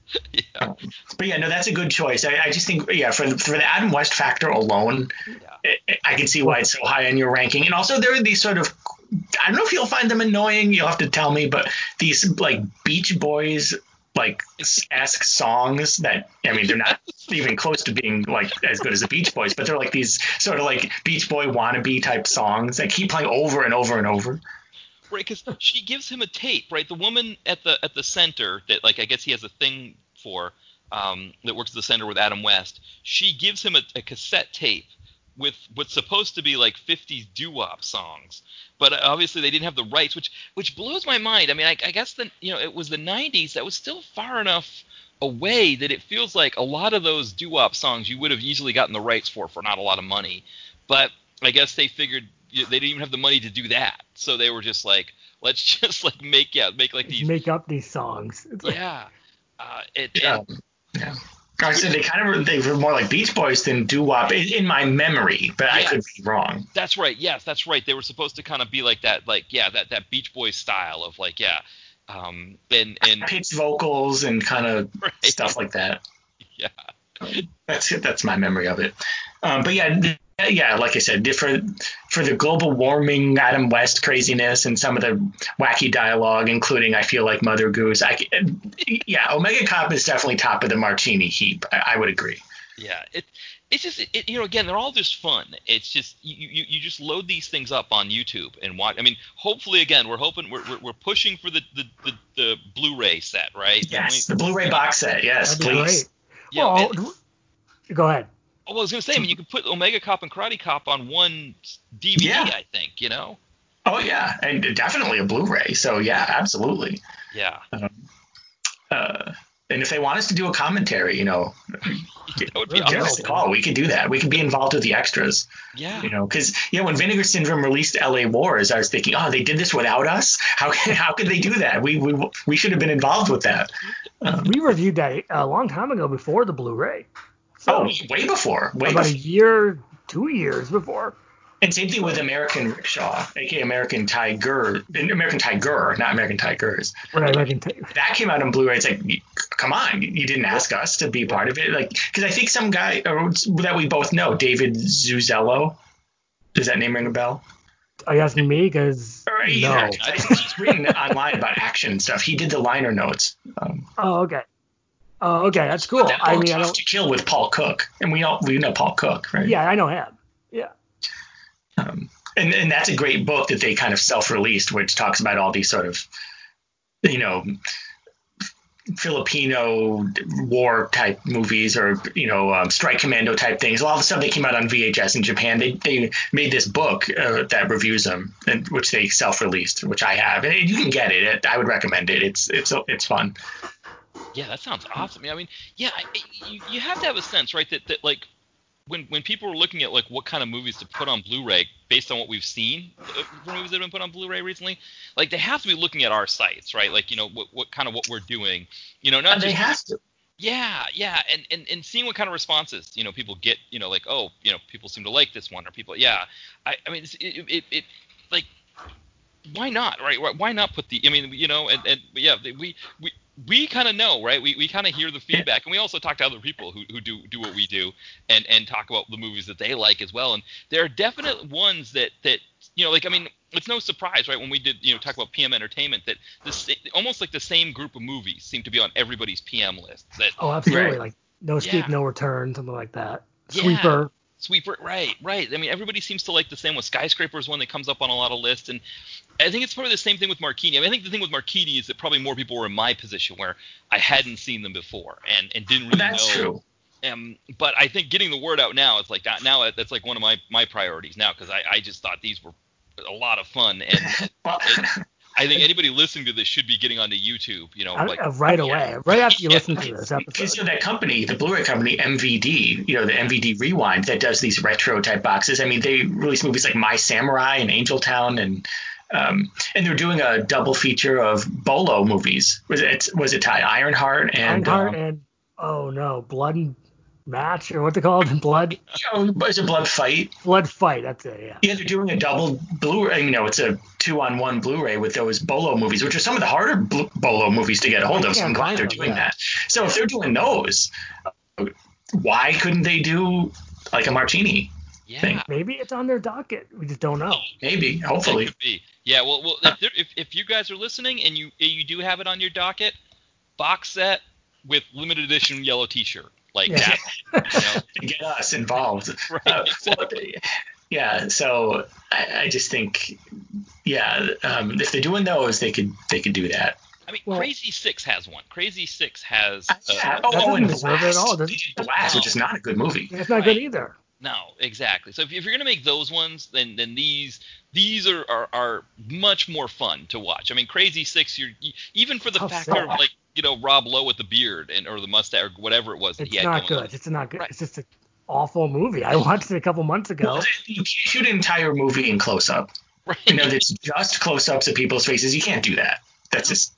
<laughs> yeah. But yeah, no, that's a good choice. I, I just think, yeah, for the, for the Adam West factor alone, yeah. it, I can see why it's so high on your ranking. And also, there are these sort of, I don't know if you'll find them annoying. You'll have to tell me, but these like Beach Boys like esque songs that I mean they're not even close to being like as good as the Beach Boys, but they're like these sort of like Beach Boy wannabe type songs that keep playing over and over and over right? Because she gives him a tape, right? The woman at the at the center that like I guess he has a thing for um, that works at the center with Adam West. She gives him a, a cassette tape with what's supposed to be like 50s doo-wop songs, but obviously they didn't have the rights, which which blows my mind. I mean, I, I guess the you know it was the 90s. That was still far enough away that it feels like a lot of those doo-wop songs you would have easily gotten the rights for for not a lot of money, but I guess they figured they didn't even have the money to do that, so they were just like, let's <laughs> just like make yeah make like these make up these songs. Like, yeah. Uh, it, yeah. And, yeah. I said they kind of were, they were more like Beach Boys than doo wop in, in, my memory, but yes. I could be wrong. That's right. Yes, that's right. They were supposed to kind of be like that, like yeah, that that Beach Boys style of like yeah, um, and and pitch vocals and kind of <laughs> right. stuff like that. Yeah, that's it. That's my memory of it. Um, but yeah, yeah, like I said, different for the global warming, Adam West craziness, and some of the wacky dialogue, including I feel like Mother Goose. I, yeah, Omega Cop is definitely top of the Martini heap. I, I would agree. Yeah, it it's just it, you know again they're all just fun. It's just you, you you just load these things up on YouTube and watch. I mean, hopefully again we're hoping we're we're, we're pushing for the, the the, the Blu-ray set, right? Yes, we, the Blu-ray box set. Yes, please. Yeah, well, and, go ahead. Oh, well, I was gonna say, I mean, you could put Omega Cop and Karate Cop on one DVD. Yeah. I think, you know. Oh yeah, and definitely a Blu-ray. So yeah, absolutely. Yeah. Um, uh, and if they want us to do a commentary, you know, give us a call. We could do that. We could be involved with the extras. Yeah. You know, because you know when Vinegar Syndrome released L.A. Wars, I was thinking, oh, they did this without us. How how could they do that? We we we should have been involved with that. Um, we reviewed that a long time ago before the Blu-ray. So oh, way before. Way about before. a year, two years before. And same thing with American Rickshaw, aka American Tiger, American Tiger, not American Tigers. Right, American Tiger. That came out on Blu-ray. It's like, come on, you didn't ask us to be part of it. Like, because I think some guy that we both know, David Zuzelo, does that name ring a bell? Are you asking me? Because no. I think he's written online about action stuff. He did the liner notes. Um, oh, okay. Oh, okay, that's cool. That I mean, I don't to kill with Paul Cook, and we all we know Paul Cook, right? Yeah, I know him. Yeah. Um, and and that's a great book that they kind of self-released, which talks about all these sort of, you know, Filipino war type movies or you know um, strike commando type things. A lot of the stuff that came out on VHS in Japan, they, they made this book uh, that reviews them, and which they self-released, which I have, and you can get it. I would recommend it. It's it's it's fun. Yeah, that sounds awesome. I mean, yeah, you, you have to have a sense, right? That, that like when when people are looking at like what kind of movies to put on Blu-ray based on what we've seen uh, for movies that have been put on Blu-ray recently, like they have to be looking at our sites, right? Like you know what what kind of what we're doing, you know, not and just, they have to. Yeah, yeah, and, and and seeing what kind of responses you know people get, you know, like oh, you know, people seem to like this one, or people, yeah, I I mean, it, it, it like why not, right? Why not put the? I mean, you know, and and yeah, we we we kind of know, right? We, we kind of hear the feedback, and we also talk to other people who, who do do what we do, and and talk about the movies that they like as well. And there are definite ones that that you know, like I mean, it's no surprise, right? When we did you know talk about PM Entertainment, that this almost like the same group of movies seem to be on everybody's PM list. That oh, absolutely, right. like No Escape, yeah. No Return, something like that. Sweeper. Sweeper, right, right. I mean, everybody seems to like the same one. Skyscraper is one that comes up on a lot of lists, and I think it's probably the same thing with Marquini. I mean, I think the thing with Marquini is that probably more people were in my position where I hadn't seen them before and, and didn't really That's know. True. Um, but I think getting the word out now is like that. Now that's like one of my my priorities now because I, I just thought these were a lot of fun and, <laughs> and I think anybody listening to this should be getting onto YouTube. You know, like, uh, right away, right after you yeah, listen to this episode. Because you know, that company, the Blu-ray company, MVD, you know, the MVD Rewind that does these retro type boxes. I mean, they release movies like My Samurai and Angel Town and. Um, and they're doing a double feature of Bolo movies. Was it was it tied Ironheart and Ironheart um, and oh no, Blood and match or what they call it, <laughs> blood. Oh, it's a blood fight. Blood fight. That's it. Yeah. Yeah, they're doing a double Blu-ray. You know, it's a two-on-one Blu-ray with those Bolo movies, which are some of the harder Bolo movies to get a hold of. So I'm glad they're doing yeah. that. So if they're doing those, why couldn't they do like a martini? Yeah, thing? maybe it's on their docket. We just don't know. Maybe, hopefully. Yeah, well, well, if, if, if you guys are listening and you you do have it on your docket, box set with limited edition yellow T-shirt. Like yeah. that, you know? <laughs> get us involved. <laughs> right, uh, exactly. well, yeah, so I, I, just think, yeah, um, if they're doing those, they could they could do that. I mean, well, Crazy Six has one. Crazy Six has. Uh, yeah, oh, oh, and Blast. It all, Blast, which is not a good movie. It's not right. good either. No, exactly. So if, if you're gonna make those ones, then then these these are, are, are much more fun to watch. I mean, Crazy Six, you're even for the Oh, factor of like you know Rob Lowe with the beard and or the mustache or whatever it was that It's he had not going good. on. It's not good. Right. It's just an awful movie. I watched it a couple months ago. Well, you can't shoot an entire movie in close up. Right. You know, that's just close ups of people's faces. You can't do that. That's just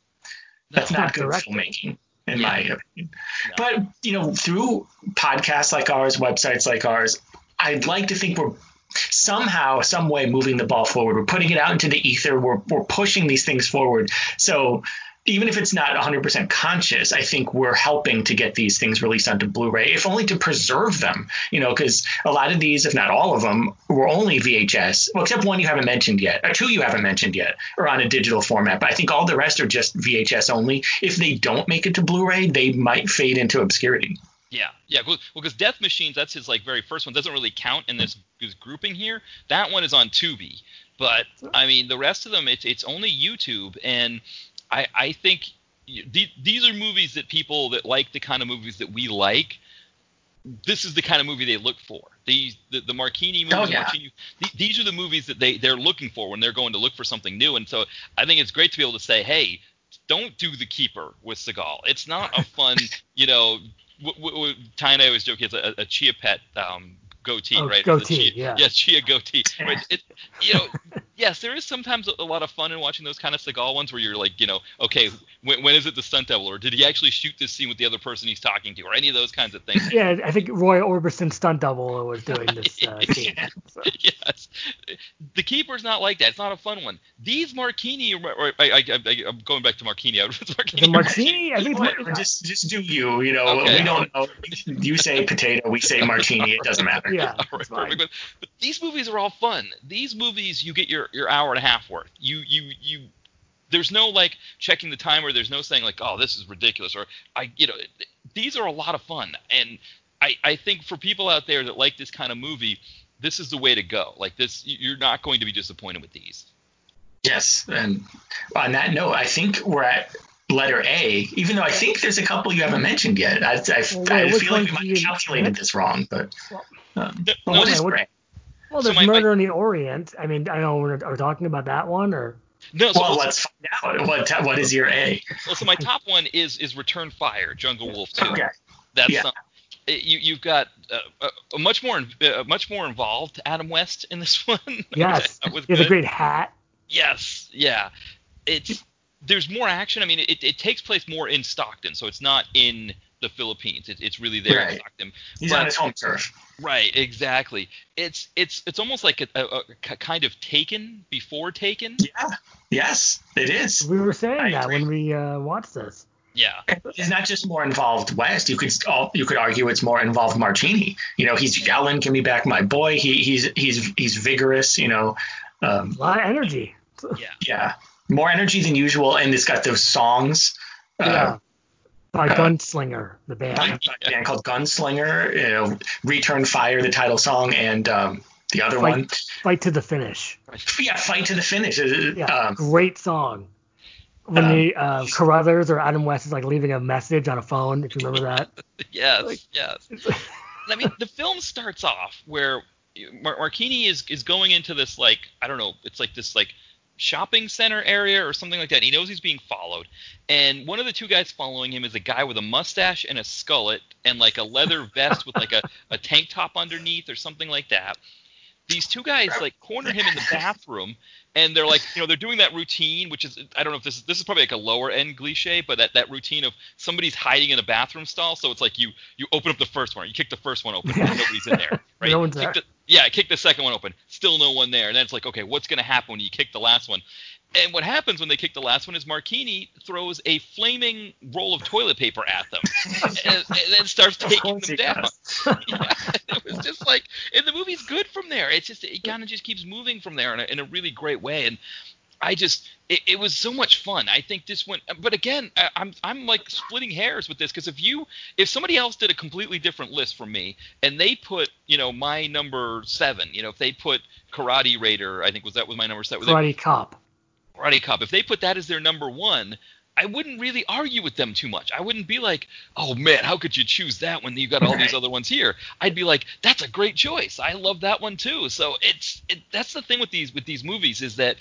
that's No. not Not good directing. filmmaking, in Yeah. my opinion. No. But you know, through podcasts like ours, websites like ours, I'd like to think we're somehow, some way moving the ball forward. We're putting it out into the ether. We're we're pushing these things forward. So even if it's not 100% conscious, I think we're helping to get these things released onto Blu-ray, if only to preserve them. You know, because a lot of these, if not all of them, were only VHS. Well, except one you haven't mentioned yet, or two you haven't mentioned yet, or on a digital format. But I think all the rest are just VHS only. If they don't make it to Blu-ray, they might fade into obscurity. Yeah, yeah. Well, because Death Machines, that's his like very first one, doesn't really count in this, this grouping here. That one is on Tubi, but I mean the rest of them, it's it's only YouTube, and I I think these are movies that people that like the kind of movies that we like. This is the kind of movie they look for. These the, the Martini movies, Oh, yeah. Martini, th- these are the movies that they they're looking for when they're going to look for something new. And so I think it's great to be able to say, hey, don't do the keeper with Seagal. It's not a fun, <laughs> you know. W- w- w- Ty and I always joke it's a, a chia pet um, goatee, Oh, right? goatee, The chia, yeah. Yes, chia goatee. Right. It, you know, <laughs> yes, there is sometimes a lot of fun in watching those kind of Seagal ones where you're like, you know, okay, when, when is it the stunt double, or did he actually shoot this scene with the other person he's talking to, or any of those kinds of things. Yeah, I think Roy Orbison stunt double was doing this uh, <laughs> scene. So. yes, the keeper's not like that. It's not a fun one. These Martini, or, or I, I, I, I'm going back to Martini. <laughs> It's Martini. The Martini, I think it's just just do you. You know, Okay. we don't know. You say potato, we say martini. It doesn't matter. Yeah, <laughs> All right, perfect. But, but these movies are all fun. These movies, you get your, your hour and a half worth. You you you. There's no like checking the timer. There's no saying like, oh, this is ridiculous, or I, you know, these are a lot of fun. And I I think for people out there that like this kind of movie, this is the way to go. Like this, you're not going to be disappointed with these. Yes, and on that note, I think we're at letter A. Even though I think there's a couple you haven't mentioned yet. I, I, Well, I feel like we might have calculated this wrong, but um, No, but no, what is yeah, what- Well, there's my- my- Murder in the Orient. I mean, I don't know. We're, are we talking about that one or? No, so, Well, let's find out. What what is your A? well, so my top one is is Return Fire, Jungle Wolf 2. Okay. That's Yeah. some- you you've got uh, a, a much more uh, much more involved Adam West in this <laughs> one. which I Yes, <laughs> thought was he has a great hat. Yes, yeah. It's there's more action. I mean, it, it takes place more in Stockton, so it's not in the Philippines. It, it's really there in Right. Stockton. He's But- on his home turf. Right, exactly. It's it's it's almost like a kind of Taken before Taken. Yeah. Yes, it is. We were saying I that agree. when we uh, watched this. Yeah, It's not just more involved West. You could you could argue it's more involved Martini. You know, he's yelling, "Give me back my boy." He, he's he's he's vigorous. You know, um, A lot of energy. yeah. yeah, more energy than usual, and it's got those songs. Yeah. Uh, By uh, Gunslinger, the band. by a band called Gunslinger. You know, Return Fire, the title song, and um, the other Fight, one, fight to the finish. yeah, Fight to the Finish. Uh, Yeah, Um, great song. When um, the uh, Carruthers or Adam West is like leaving a message on a phone, if you remember that. <laughs> Yes, Like- yes. <laughs> I mean, the film starts off where Mar- Martini is is going into this like I don't know, it's like this like shopping center area or something like that. And he knows he's being followed, and one of the two guys following him is a guy with a mustache and a skullet and like a leather <laughs> vest with like a, a tank top underneath or something like that. These two guys like corner him in the bathroom, and they're like, you know, they're doing that routine, which is I don't know if this is this is probably like a lower end cliche, but that, that routine of somebody's hiding in a bathroom stall, so it's like you you open up the first one, you kick the first one open, and nobody's in there, <laughs> right? No one's Kick there. the- yeah, I kick the second one open, still no one there, and then it's like, okay, what's gonna happen when you kick the last one? And what happens when they kick the last one is Martini throws a flaming roll of toilet paper at them, <laughs> and, and then starts taking them down. <laughs> yeah, it was just like, and the movie's good from there. It's just it kind of just keeps moving from there in a, in a really great way, and I just it, it was so much fun. I think this went, but again, I, I'm I'm like splitting hairs with this because if you if somebody else did a completely different list from me and they put you know my number seven, you know if they put Karate Raider, I think was that was my number seven. Karate Cop. Karate Cop. If they put that as their number one, I wouldn't really argue with them too much. I wouldn't be like, "Oh man, how could you choose that when you got all these other ones here?" I'd be like, "That's a great choice. I love that one too." So it's it, that's the thing with these with these movies is that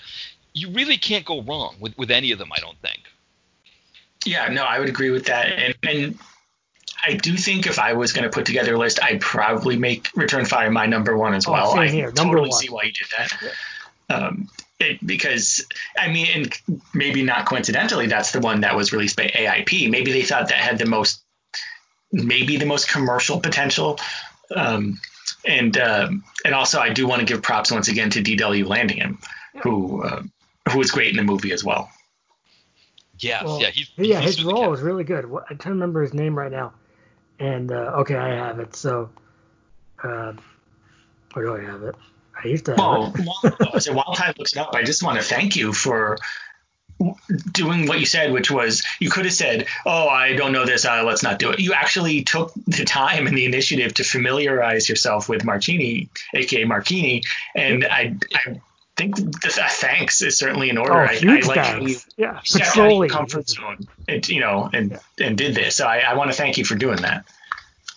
you really can't go wrong with with any of them. I don't think. Yeah, no, I would agree with that, and and I do think if I was going to put together a list, I'd probably make Return Fire my number one as Oh, well. same I here, number totally one. see why you did that. Um, it, because I mean, and maybe not coincidentally, that's the one that was released by AIP. Maybe they thought that had the most, maybe the most commercial potential. Um, and um, and also, I do want to give props once again to D.W. Landingham, who uh, who was great in the movie as well. Yes, Well, yeah, he's, yeah, he's his role kept- was really good. What, I can't remember his name right now. And uh, okay, I have it. So, uh, where do I have it? I used to have Well, it. while, so while Ty looks it up, I just want to thank you for doing what you said, which was you could have said, "Oh, I don't know this. Uh, let's not do it." You actually took the time and the initiative to familiarize yourself with Martini, aka Martini, and I, I think the uh, thanks is certainly in order. Oh, I, huge I like how you thanks. Yeah, stepped out of your comfort zone, and, you know, and and did this. So I, I want to thank you for doing that.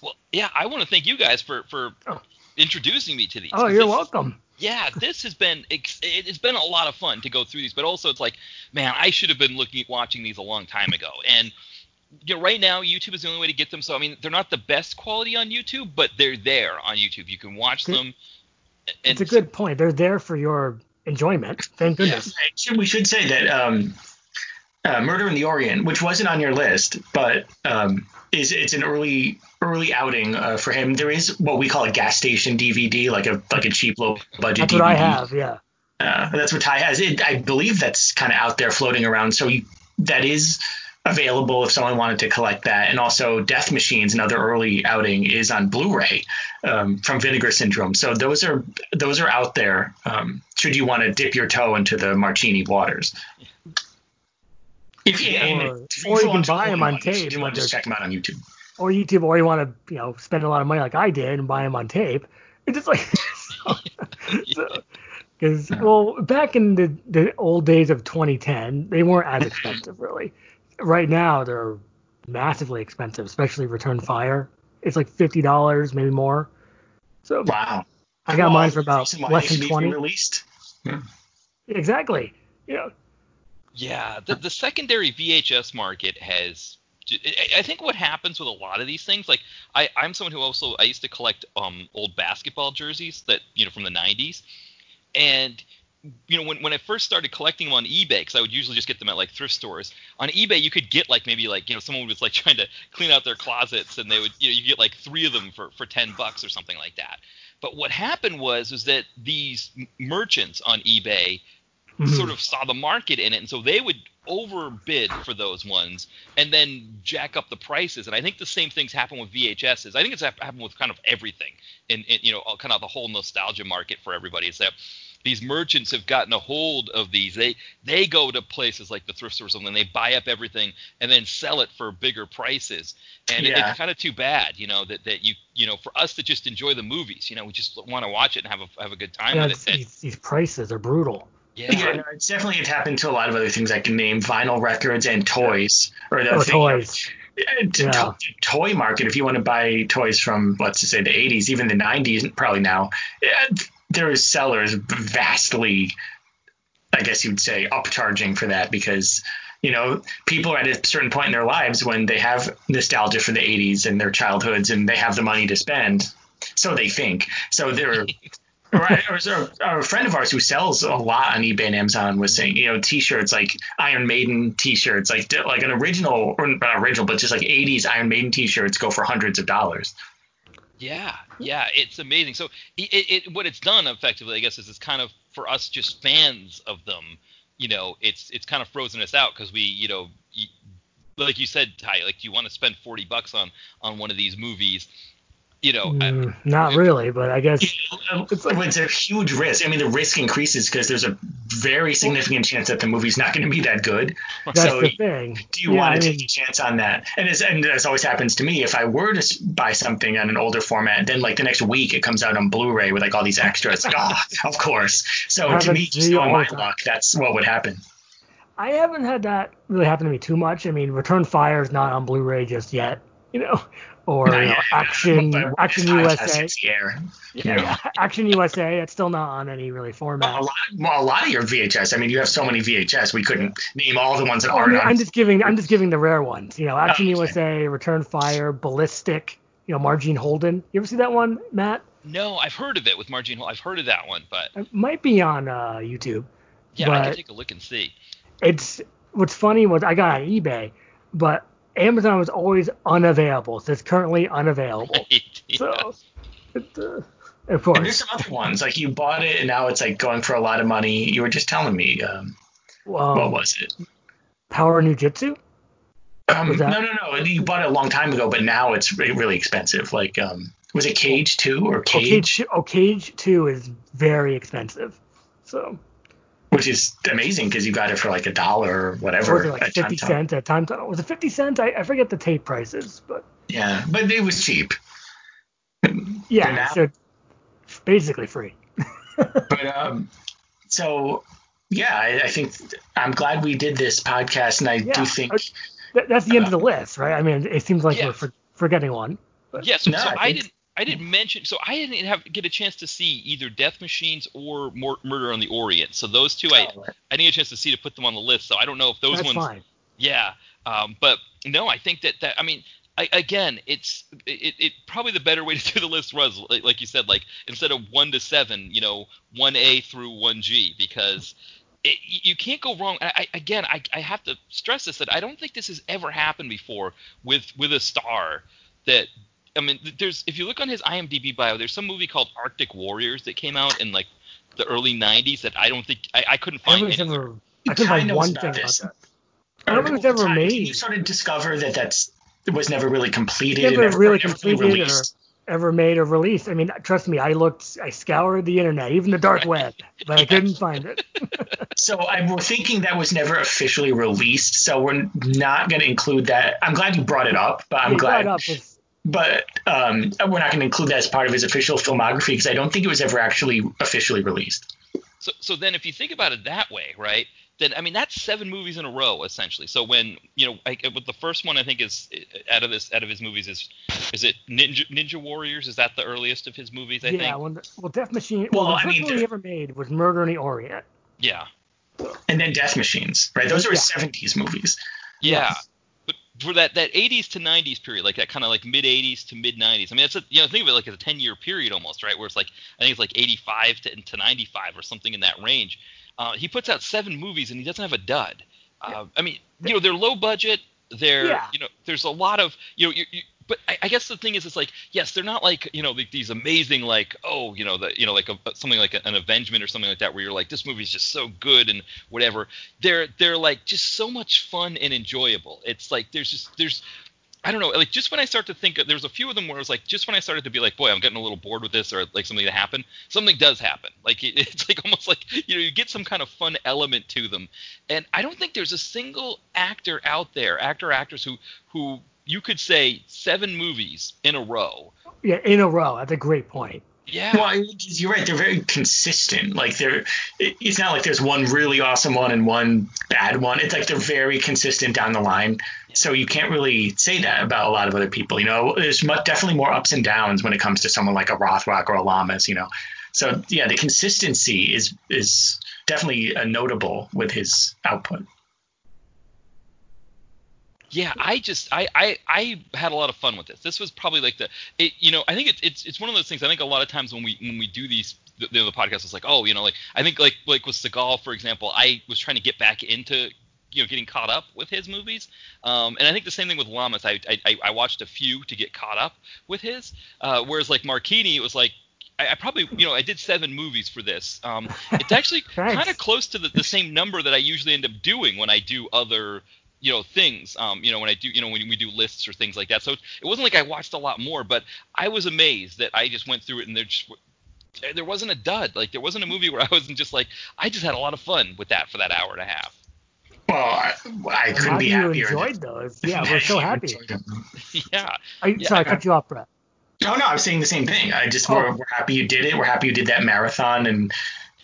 Well, yeah, I want to thank you guys for for Oh. introducing me to these. Oh, you're this- welcome. Yeah, this has been ex- it- it's been a lot of fun to go through these, but also it's like, man, I should have been looking watching these a long time ago. And you know, right now YouTube is the only way to get them. So I mean, they're not the best quality on YouTube, but they're there on YouTube. You can watch Good. them. And It's a good point. They're there for your enjoyment. Thank goodness. Should- We should say that um, uh, Murder in the Orient, which wasn't on your list, but um, is it's an early early outing uh, for him. There is what we call a gas station DVD, like a like a cheap low budget That's DVD. what I have. Yeah. Uh, that's what Ty has. It, I believe that's kind of out there floating around. So you, that is available if someone wanted to collect that. And also, Death Machines, another early outing, is on Blu-ray um, from Vinegar Syndrome. So those are those are out there. Um, should you want to dip your toe into the Martini waters? If, and Or- if or you want can to buy 'em own on one, you tape, want to just check them out on YouTube. Or YouTube, or you want to, you know, spend a lot of money like I did and buy them on tape. It's just like, <laughs> because well, back in the the old days of 2010, they weren't as <laughs> expensive really. Right now, they're massively expensive, especially Return Fire. It's like fifty dollars, maybe more. So Wow. I got Well, mine for about less than should be twenty. Released. Exactly. Yeah. Yeah, the, the secondary VHS market has. I- I think what happens with a lot of these things, like I, I'm someone who also I used to collect um, old basketball jerseys that you know from the '90s, and you know when, when I first started collecting them on eBay, because I would usually just get them at like thrift stores. On eBay, you could get like maybe like you know someone was like <laughs> trying to clean out their closets, and they would you know you get like three of them for for ten bucks or something like that. But what happened was was that these merchants on eBay Mhm. sort of saw the market in it, and so they would overbid for those ones and then jack up the prices. And I think the same things happen with VHSs. I think it's happened with kind of everything, in, in you know, kind of the whole nostalgia market for everybody. Is that these merchants have gotten a hold of these. They they go to places like the thrift stores and then they buy up everything and then sell it for bigger prices. And it- it's kind of too bad, you know, that, that you you know, for us to just enjoy the movies, you know, we just want to watch it and have a have a good time Yeah, with it. These, these prices are brutal. yeah. Yeah, no, it's definitely it's happened to a lot of other things I can name: vinyl records and toys, or the Oh, thing, toys. to- Yeah. to- toy market. If you want to buy toys from, let's just say the '80s, even the '90s, probably now, uh, there is sellers vastly, I guess you'd say, upcharging for that because you know people are at a certain point in their lives when they have nostalgia for the '80s and their childhoods, and they have the money to spend. So they think. So they're Right, <laughs> or a friend of ours who sells a lot on eBay and Amazon was saying, you know, T-shirts like Iron Maiden T-shirts, like like an original or not original, but just like '80s Iron Maiden T-shirts go for hundreds of dollars. Yeah, hmm. yeah, it's amazing. So it, it, what it's done effectively, I guess, is it's kind of for us just fans of them. You know, it's it's kind of frozen us out because we, you know, like you said, Ty, like you want to spend forty bucks on on one of these movies. You know, I- Mm, not really, but I guess It's, it's a huge risk. I mean, the risk increases because there's a very significant chance that the movie's not going to be that good. that's so the thing. do you Yeah, want I to mean, take a chance on that? And as and as always happens to me, if I were to buy something on an older format, then like the next week it comes out on Blu-ray with like all these extras. Like, oh, <laughs> of course. So to me, to just me knowing all my time. luck, that's what would happen. I haven't had that really happen to me too much. I mean, Return Fire is not on Blu-ray just yet, you know, or you know, Action <laughs> Action USA. Yeah, yeah, Action USA. It's still not on any really format. Well, a, lot, well, a lot of your VHS. I mean, you have so many VHS. We couldn't name all the ones that aren't. I mean, I'm just giving. I'm just <laughs> giving the rare ones. You know, Action oh, okay. USA, Return Fire, Ballistic. You know, Marjean Holden. You ever see that one, Matt? No, I've heard of it with Marjean Holden. I've heard of that one, but it might be on uh, YouTube. Yeah, I can take a look and see. It's what's funny was I got on eBay, but Amazon was always unavailable. So it's currently unavailable. <laughs> Right, yeah. So, it, uh, of course. And there's some other ones like you bought it and now it's like going for a lot of money. You were just telling me. Um, well, what was it? Power Ninjitsu. Um, no, no, no. You bought it a long time ago, but now it's really expensive. Like, um, was it Cage Two or Cage? Oh, Cage, oh, Cage Two is very expensive. So which is amazing because you got it for like a dollar or whatever. Or like fifty cents at time. Was it fifty cents? I, I forget the tape prices, but yeah, but it was cheap. Yeah, now, so basically free. <laughs> but um, so yeah, I, I, think I'm glad we did this podcast, and I yeah, do think that's the end uh, of the list, right? I mean, it seems like we're for, forgetting one. But. Yes, yeah, so, no, so I, I didn't. I didn't mention, so I didn't have get a chance to see either Death Machines or Murder on the Orient. So those two, I oh, I didn't get a chance to see to put them on the list. So I don't know if those That's ones. Fine. Yeah, um, but no, I think that that I mean, I, again, it's it, it probably the better way <laughs> to do the list was like, like you said, like instead of one to seven, you know, one A through one G, because it, you can't go wrong. I, again, I, I have to stress this that I don't think this has ever happened before with with a star that I mean, there's if you look on his IMDb bio, there's some movie called Arctic Warriors that came out in like the early '90s that I don't think I, I couldn't find. I, ever, I couldn't find one thing about that. I don't think it's ever made. You sort of discover that that's it was never really completed. Never really completed or ever made or released. I mean, trust me, I looked, I scoured the internet, even the dark web, but I couldn't find it. <laughs> so I'm thinking that was never officially released. So we're not going to include that. I'm glad you brought it up, but I'm glad. Up but um, we're not going to include that as part of his official filmography because I don't think it was ever actually officially released. So, so then if you think about it that way, right? Then I mean that's seven movies in a row essentially. So when you know, I, with the first one I think is out of this out of his movies is is it Ninja Ninja Warriors? Is that the earliest of his movies? I yeah, think. Yeah, well, well, Death Machine. Well, well the first I mean, one he ever made was Murder in the Orient. Yeah. And then Death Machines, right? Those are his yeah. 70s movies. Yeah. Yes for that that 80s to 90s period, like that kind of like mid 80s to mid 90s. I mean, that's a, you know think of it like as a 10 year period almost, right? Where it's like I think it's like 85 to, to 95 or something in that range. Uh, he puts out seven movies and he doesn't have a dud. Uh, I mean, you know, they're low budget. They're yeah. you know, there's a lot of you know, you, you, but I, I, guess the thing is, it's like yes, they're not like you know like these amazing like oh you know the you know like a, something like an Avengement or something like that where you're like this movie's just so good and whatever. They're they're like just so much fun and enjoyable. It's like there's just there's I don't know, like just when I start to think, there's a few of them where it was like, just when I started to be like, boy, I'm getting a little bored with this, or like something to happen, something does happen. Like it, <laughs> it's like almost like you know, you get some kind of fun element to them, and I don't think there's a single actor out there, actor actress who who you could say seven movies in a row. Yeah, in a row. That's a great point. Yeah. Well, you're right. They're very consistent. Like they're, it's not like there's one really awesome one and one bad one. It's like they're very consistent down the line. So you can't really say that about a lot of other people. You know, there's definitely more ups and downs when it comes to someone like a Rothrock or a Lamas. You know, so yeah, the consistency is is definitely notable with his output yeah, I just I, I I had a lot of fun with this. This was probably like the it, you know I think it's it's it's one of those things. I think a lot of times when we when we do these the, you know, the podcast is like oh you know like I think like like with Seagal for example I was trying to get back into you know getting caught up with his movies um, and i think the same thing with lamas I, I i watched a few to get caught up with his uh, whereas like Marchini it was like I, probably, you know, I did seven movies for this. Um, it's actually <laughs> kind of close to the, the, same number that I usually end up doing when I do other you know things um you know when i do you know when we do lists or things like that. So it wasn't like i watched a lot more but i was amazed that i just went through it and there just there wasn't a dud. Like there wasn't a movie where <laughs> i wasn't just like i just had a lot of fun with that for that hour and a half. Well i, I couldn't be happier you enjoyed those. Yeah we're so <laughs> happy. <laughs> Yeah, I, yeah. sorry i cut you off brett. No no i was saying the same thing. I just oh. we're, we're happy you did it. We're happy you did that marathon and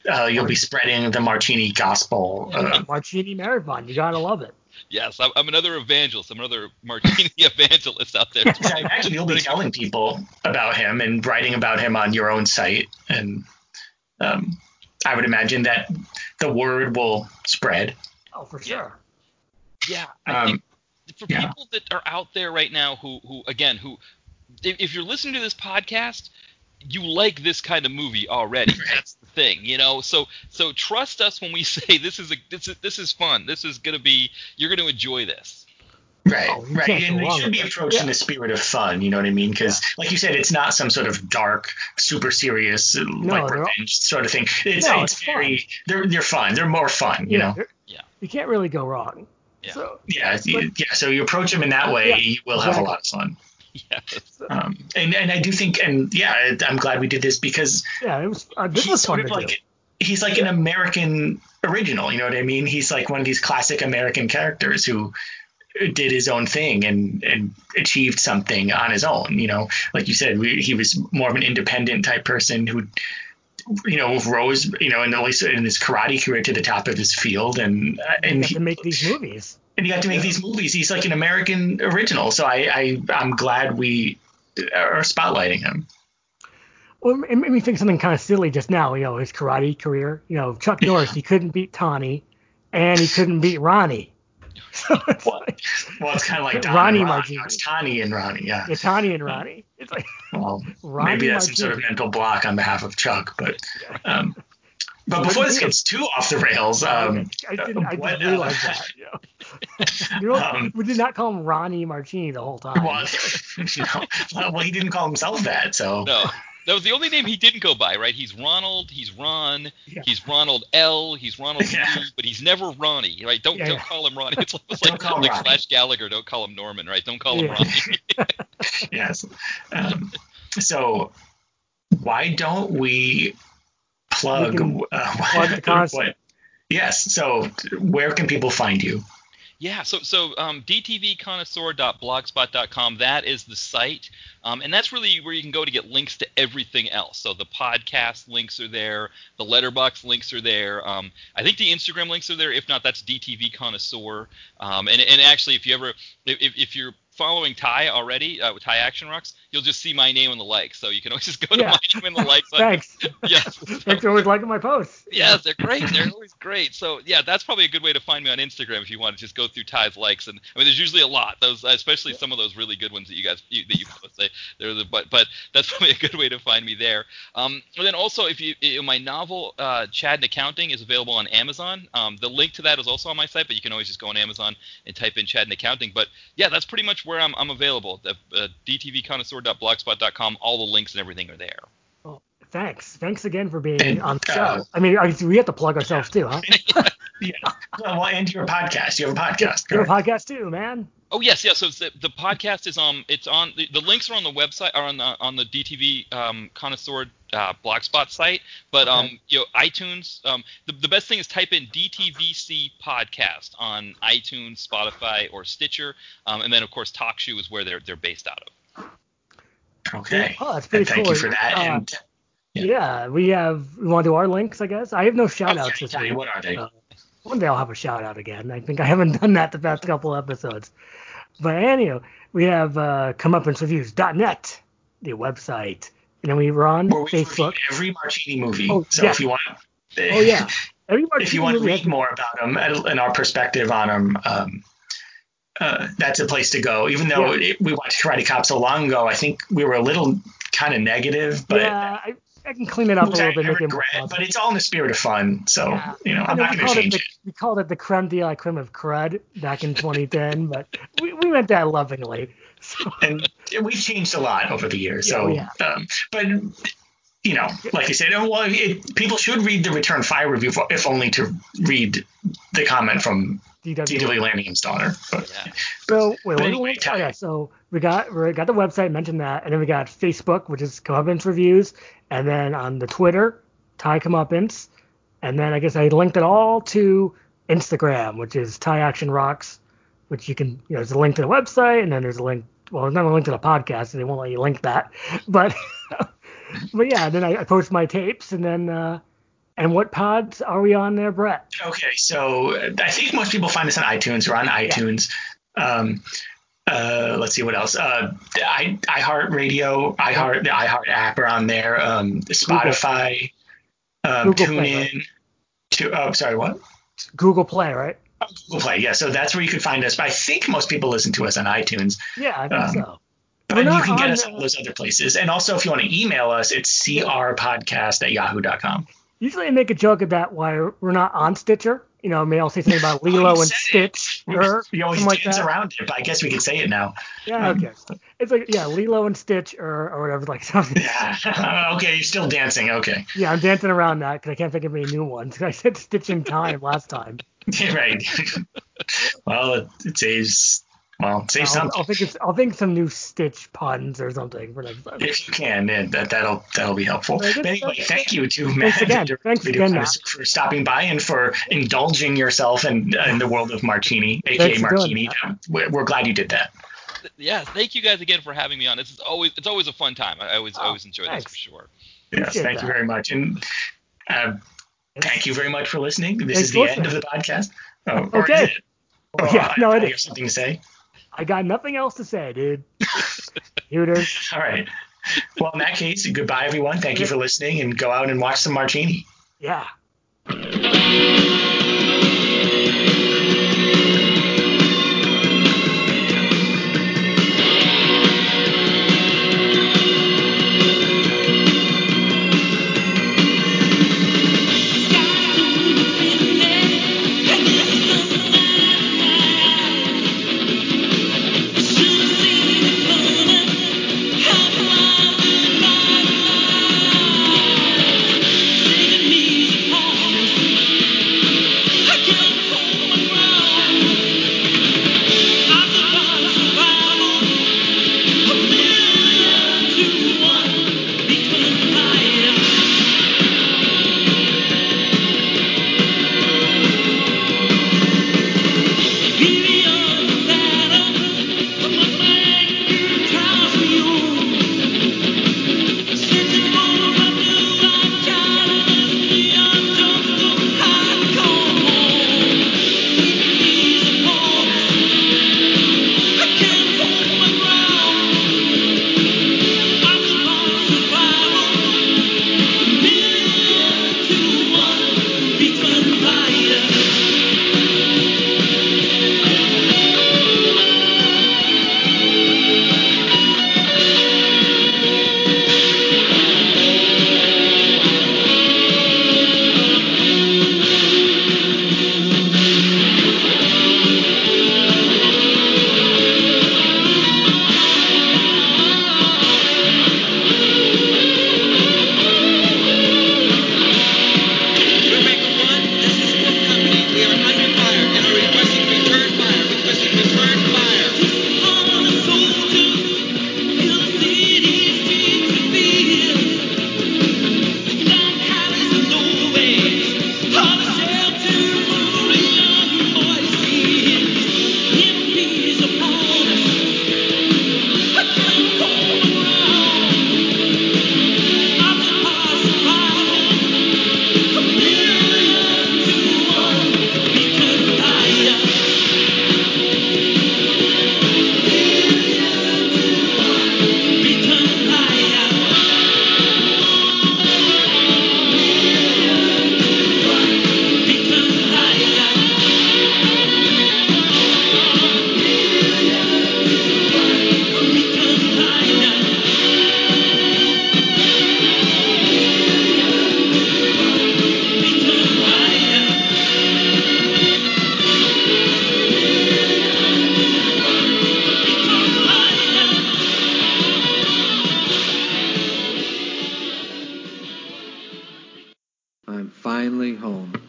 uh, you'll be spreading the Marchini gospel. Uh, Marchini marathon. You gotta love it. Yes, I'm, I'm another evangelist. I'm another Marchini <laughs> evangelist out there. I imagine you'll be telling people about him and writing about him on your own site, and um, I would imagine that the word will spread. Oh, for sure. Yeah, I Um, think for yeah. people that are out there right now who who again who if, if you're listening to this podcast you like this kind of movie already that's the thing you know so so trust us when we <laughs> say this is a this is this is fun this is going to be you're going to enjoy this Right, Oh, right, and it should be with it. approached in Yeah. a spirit of fun. You know what I mean? Because, like you said, it's not some sort of dark, super serious, uh, like revenge sort of thing. It's, No, it's it's very they're they're fun. They're more fun. You know? Yeah. You can't really go wrong. Yeah. So Yeah, you- yeah. So you approach them in that way, you will have a lot of fun. <laughs> yes Um, and and I do think, and yeah, I'm glad we did this because yeah, it was. Uh, this he's was sort fun of to do. like he's like an American original. You know what I mean? He's like one of these classic American characters who did his own thing and and achieved something on his own. You know, like you said, we, he was more of an independent type person who. You know, rose. You know, in at least in his karate career to the top of his field, and uh, and he, to make these movies. And he got to make these movies. He's like an American original. So I, I I'm glad we are spotlighting him. Well, it made me think something kind of silly just now. You know, his karate career. You know, Chuck Norris, he couldn't beat Tawny, and he couldn't beat Ronnie. <laughs> So it's Well, like Well, it's kind of like <laughs> Don Ronnie and Ron. Marchini. No, It's Tani and Ronnie. Yeah. It's Tawny and Ronnie. It's like Well, <laughs> Ronnie maybe that's some sort of mental block on behalf of Chuck, but um, but before this gets too off the rails, um, I didn't. I didn't uh, realize that. You <laughs> know? You know, Um, we did not call him Ronnie Marchini the whole time. well, <laughs> you know, well, he didn't call himself that, so no that was the only name he didn't go by right he's ronald he's ron Yeah. he's ronald l he's ronald <laughs> Yeah. D, but he's never ronnie right don't Yeah, don't yeah. call him ronnie it's like, it's Don't like, call like Ronnie. flash gallagher don't call him norman right don't call him ronnie yes. Um, so why don't we plug? Uh, <laughs> plug the concert. Yes. So where can people find you? Yeah, so so um, dtvconnoisseur.blogspot.com. That is the site, um, and that's really where you can go to get links to everything else. So the podcast links are there, the Letterboxd links are there. Um, I think the Instagram links are there. If not, that's DTV Connoisseur. Um, and and actually, if you ever if, if- if you're following Ty already uh, with Ty Action Rocks, you'll just see my name in the likes. So you can always <laughs> just go to Yeah. my name in the likes. <laughs> Thanks. <laughs> Yes. Thanks for always liking my posts. Yes, they're great. They're always great. So yeah, that's probably a good way to find me on Instagram if you want to just go through Ty's likes. And I mean, there's usually a lot. Those, especially some of those really good ones that you guys you, that you post. They, they're the but but that's probably a good way to find me there. Um, and then also if you you my novel uh, Chad and Accounting is available on Amazon. Um, the link to that is also on my site, but you can always just go on Amazon and type in Chad and Accounting. But yeah, that's pretty much where I'm I'm available. The, uh, dtvconnoisseur.blogspot.com. All the links and everything are there. Well, thanks. Thanks again for being And, on the uh, show. I mean, I, we have to plug ourselves too, huh? <laughs> Yeah. Well, and your podcast. You have a podcast. You have a podcast too, man. Oh yes, yes. So the, the podcast is um, it's on the, the links are on the website are on the on the DTV um, connoisseur uh, blogspot site, but um, you know iTunes. Um, the, the best thing is type in DTVC podcast on iTunes, Spotify, or Stitcher, um, and then of course TalkShoe is where they're they're based out of. Okay. Oh, that's pretty And thank you for that. Uh, and Yeah. Yeah. we have. We want to do our links, I guess. I have no shout outs okay, this tell you week. what are they? Uh, one day I'll have a shout out again. I think I haven't done that the past couple episodes. But anyhow, we have uh, comeuppancereviews.net, the website, and then we were on we Facebook. every Marchini movie. Oh, so yeah. if you want, Oh yeah, <laughs> everybody. if you want to read more about them and, our perspective on them, um, uh, that's a place to go. Even though Yeah. it, we watched Karate Cop so long ago, I think we were a little kind of negative, but yeah, I, I can clean it up a which I, little bit, I make it more regret. But it's all in the spirit of fun. So Yeah. you know, I'm know not going to called it change the, it. we called it the creme de la creme of crud back in 2010, but we, we meant that lovingly. So, <laughs> and we've changed a lot over the years. So, Yeah, um, but you know, like I said, oh, well, it, people should read the Return Fire review, for, if only to read the comment from DW. D.W. Landingham's daughter. But, Yeah. So wait, But what anyway, we- okay, so we got we got the website, mentioned that, and then we got Facebook, which is Comeuppance Reviews, and then on the Twitter, Ty Comeuppance, and then I guess I linked it all to Instagram, which is Ty Action Rocks, which you can you know there's a link to the website, and then there's a link. Well, not a link to the podcast, so they won't let you link that, <laughs> but but yeah, then I, I post my tapes, and then uh, And what pods are we on there, Brett? Okay, so I think most people find us on iTunes. We're on iTunes. Um, uh, let's see what else. Uh, I iHeart Radio, iHeart the iHeart app are on there. Um, Spotify, um, Google Play, TuneIn. right? To, oh, sorry, what? Google Play, right? Google Play. Yeah, so that's where you can find us. But I think most people listen to us on iTunes. Yeah, I think Um, so. But you can get us uh, all those other places. And also, if you want to email us, it's crpodcast at yahoo.com. Usually I make a joke about why we're not on Stitcher. You know, maybe I'll say something about <laughs> Oh, Lilo and. Stitch. We, or we always like dance around it, but I guess we could say it now. Yeah, okay. It's like yeah, Lilo and Stitch or, or whatever, like something. Yeah. <laughs> okay, you're still dancing. Okay. Yeah, I'm dancing around that because I can't think of any new ones. <laughs> I said Stitch in Time last time. <laughs> right. well, it, it saves. Well, it saves I'll, something. I'll think it's, I'll think some new Stitch puns or something for next time. If you can, then that that'll that'll be helpful. Very But good. anyway, thank you to <laughs> Matt again. and Thanks Video again, Connoisseur for stopping by and for indulging yourself in, in the world of Marchini, aka Thanks for doing Marchini. Um, We're, we're glad you did that. Yeah, thank you guys again for having me on. This is always it's always a fun time. I always Oh, always enjoy thanks. this for sure. Yes, Appreciate thank you very much. And uh, thank you very much for listening. This Thanks is the end of the podcast. Oh, Okay. Oh, Oh, yeah, oh, no, I, it I is. have something to say. I got nothing else to say, dude. Hooters. <laughs> All right. Well, in that case, goodbye, everyone. Thank you for listening, and go out and watch some Marchini. Yeah.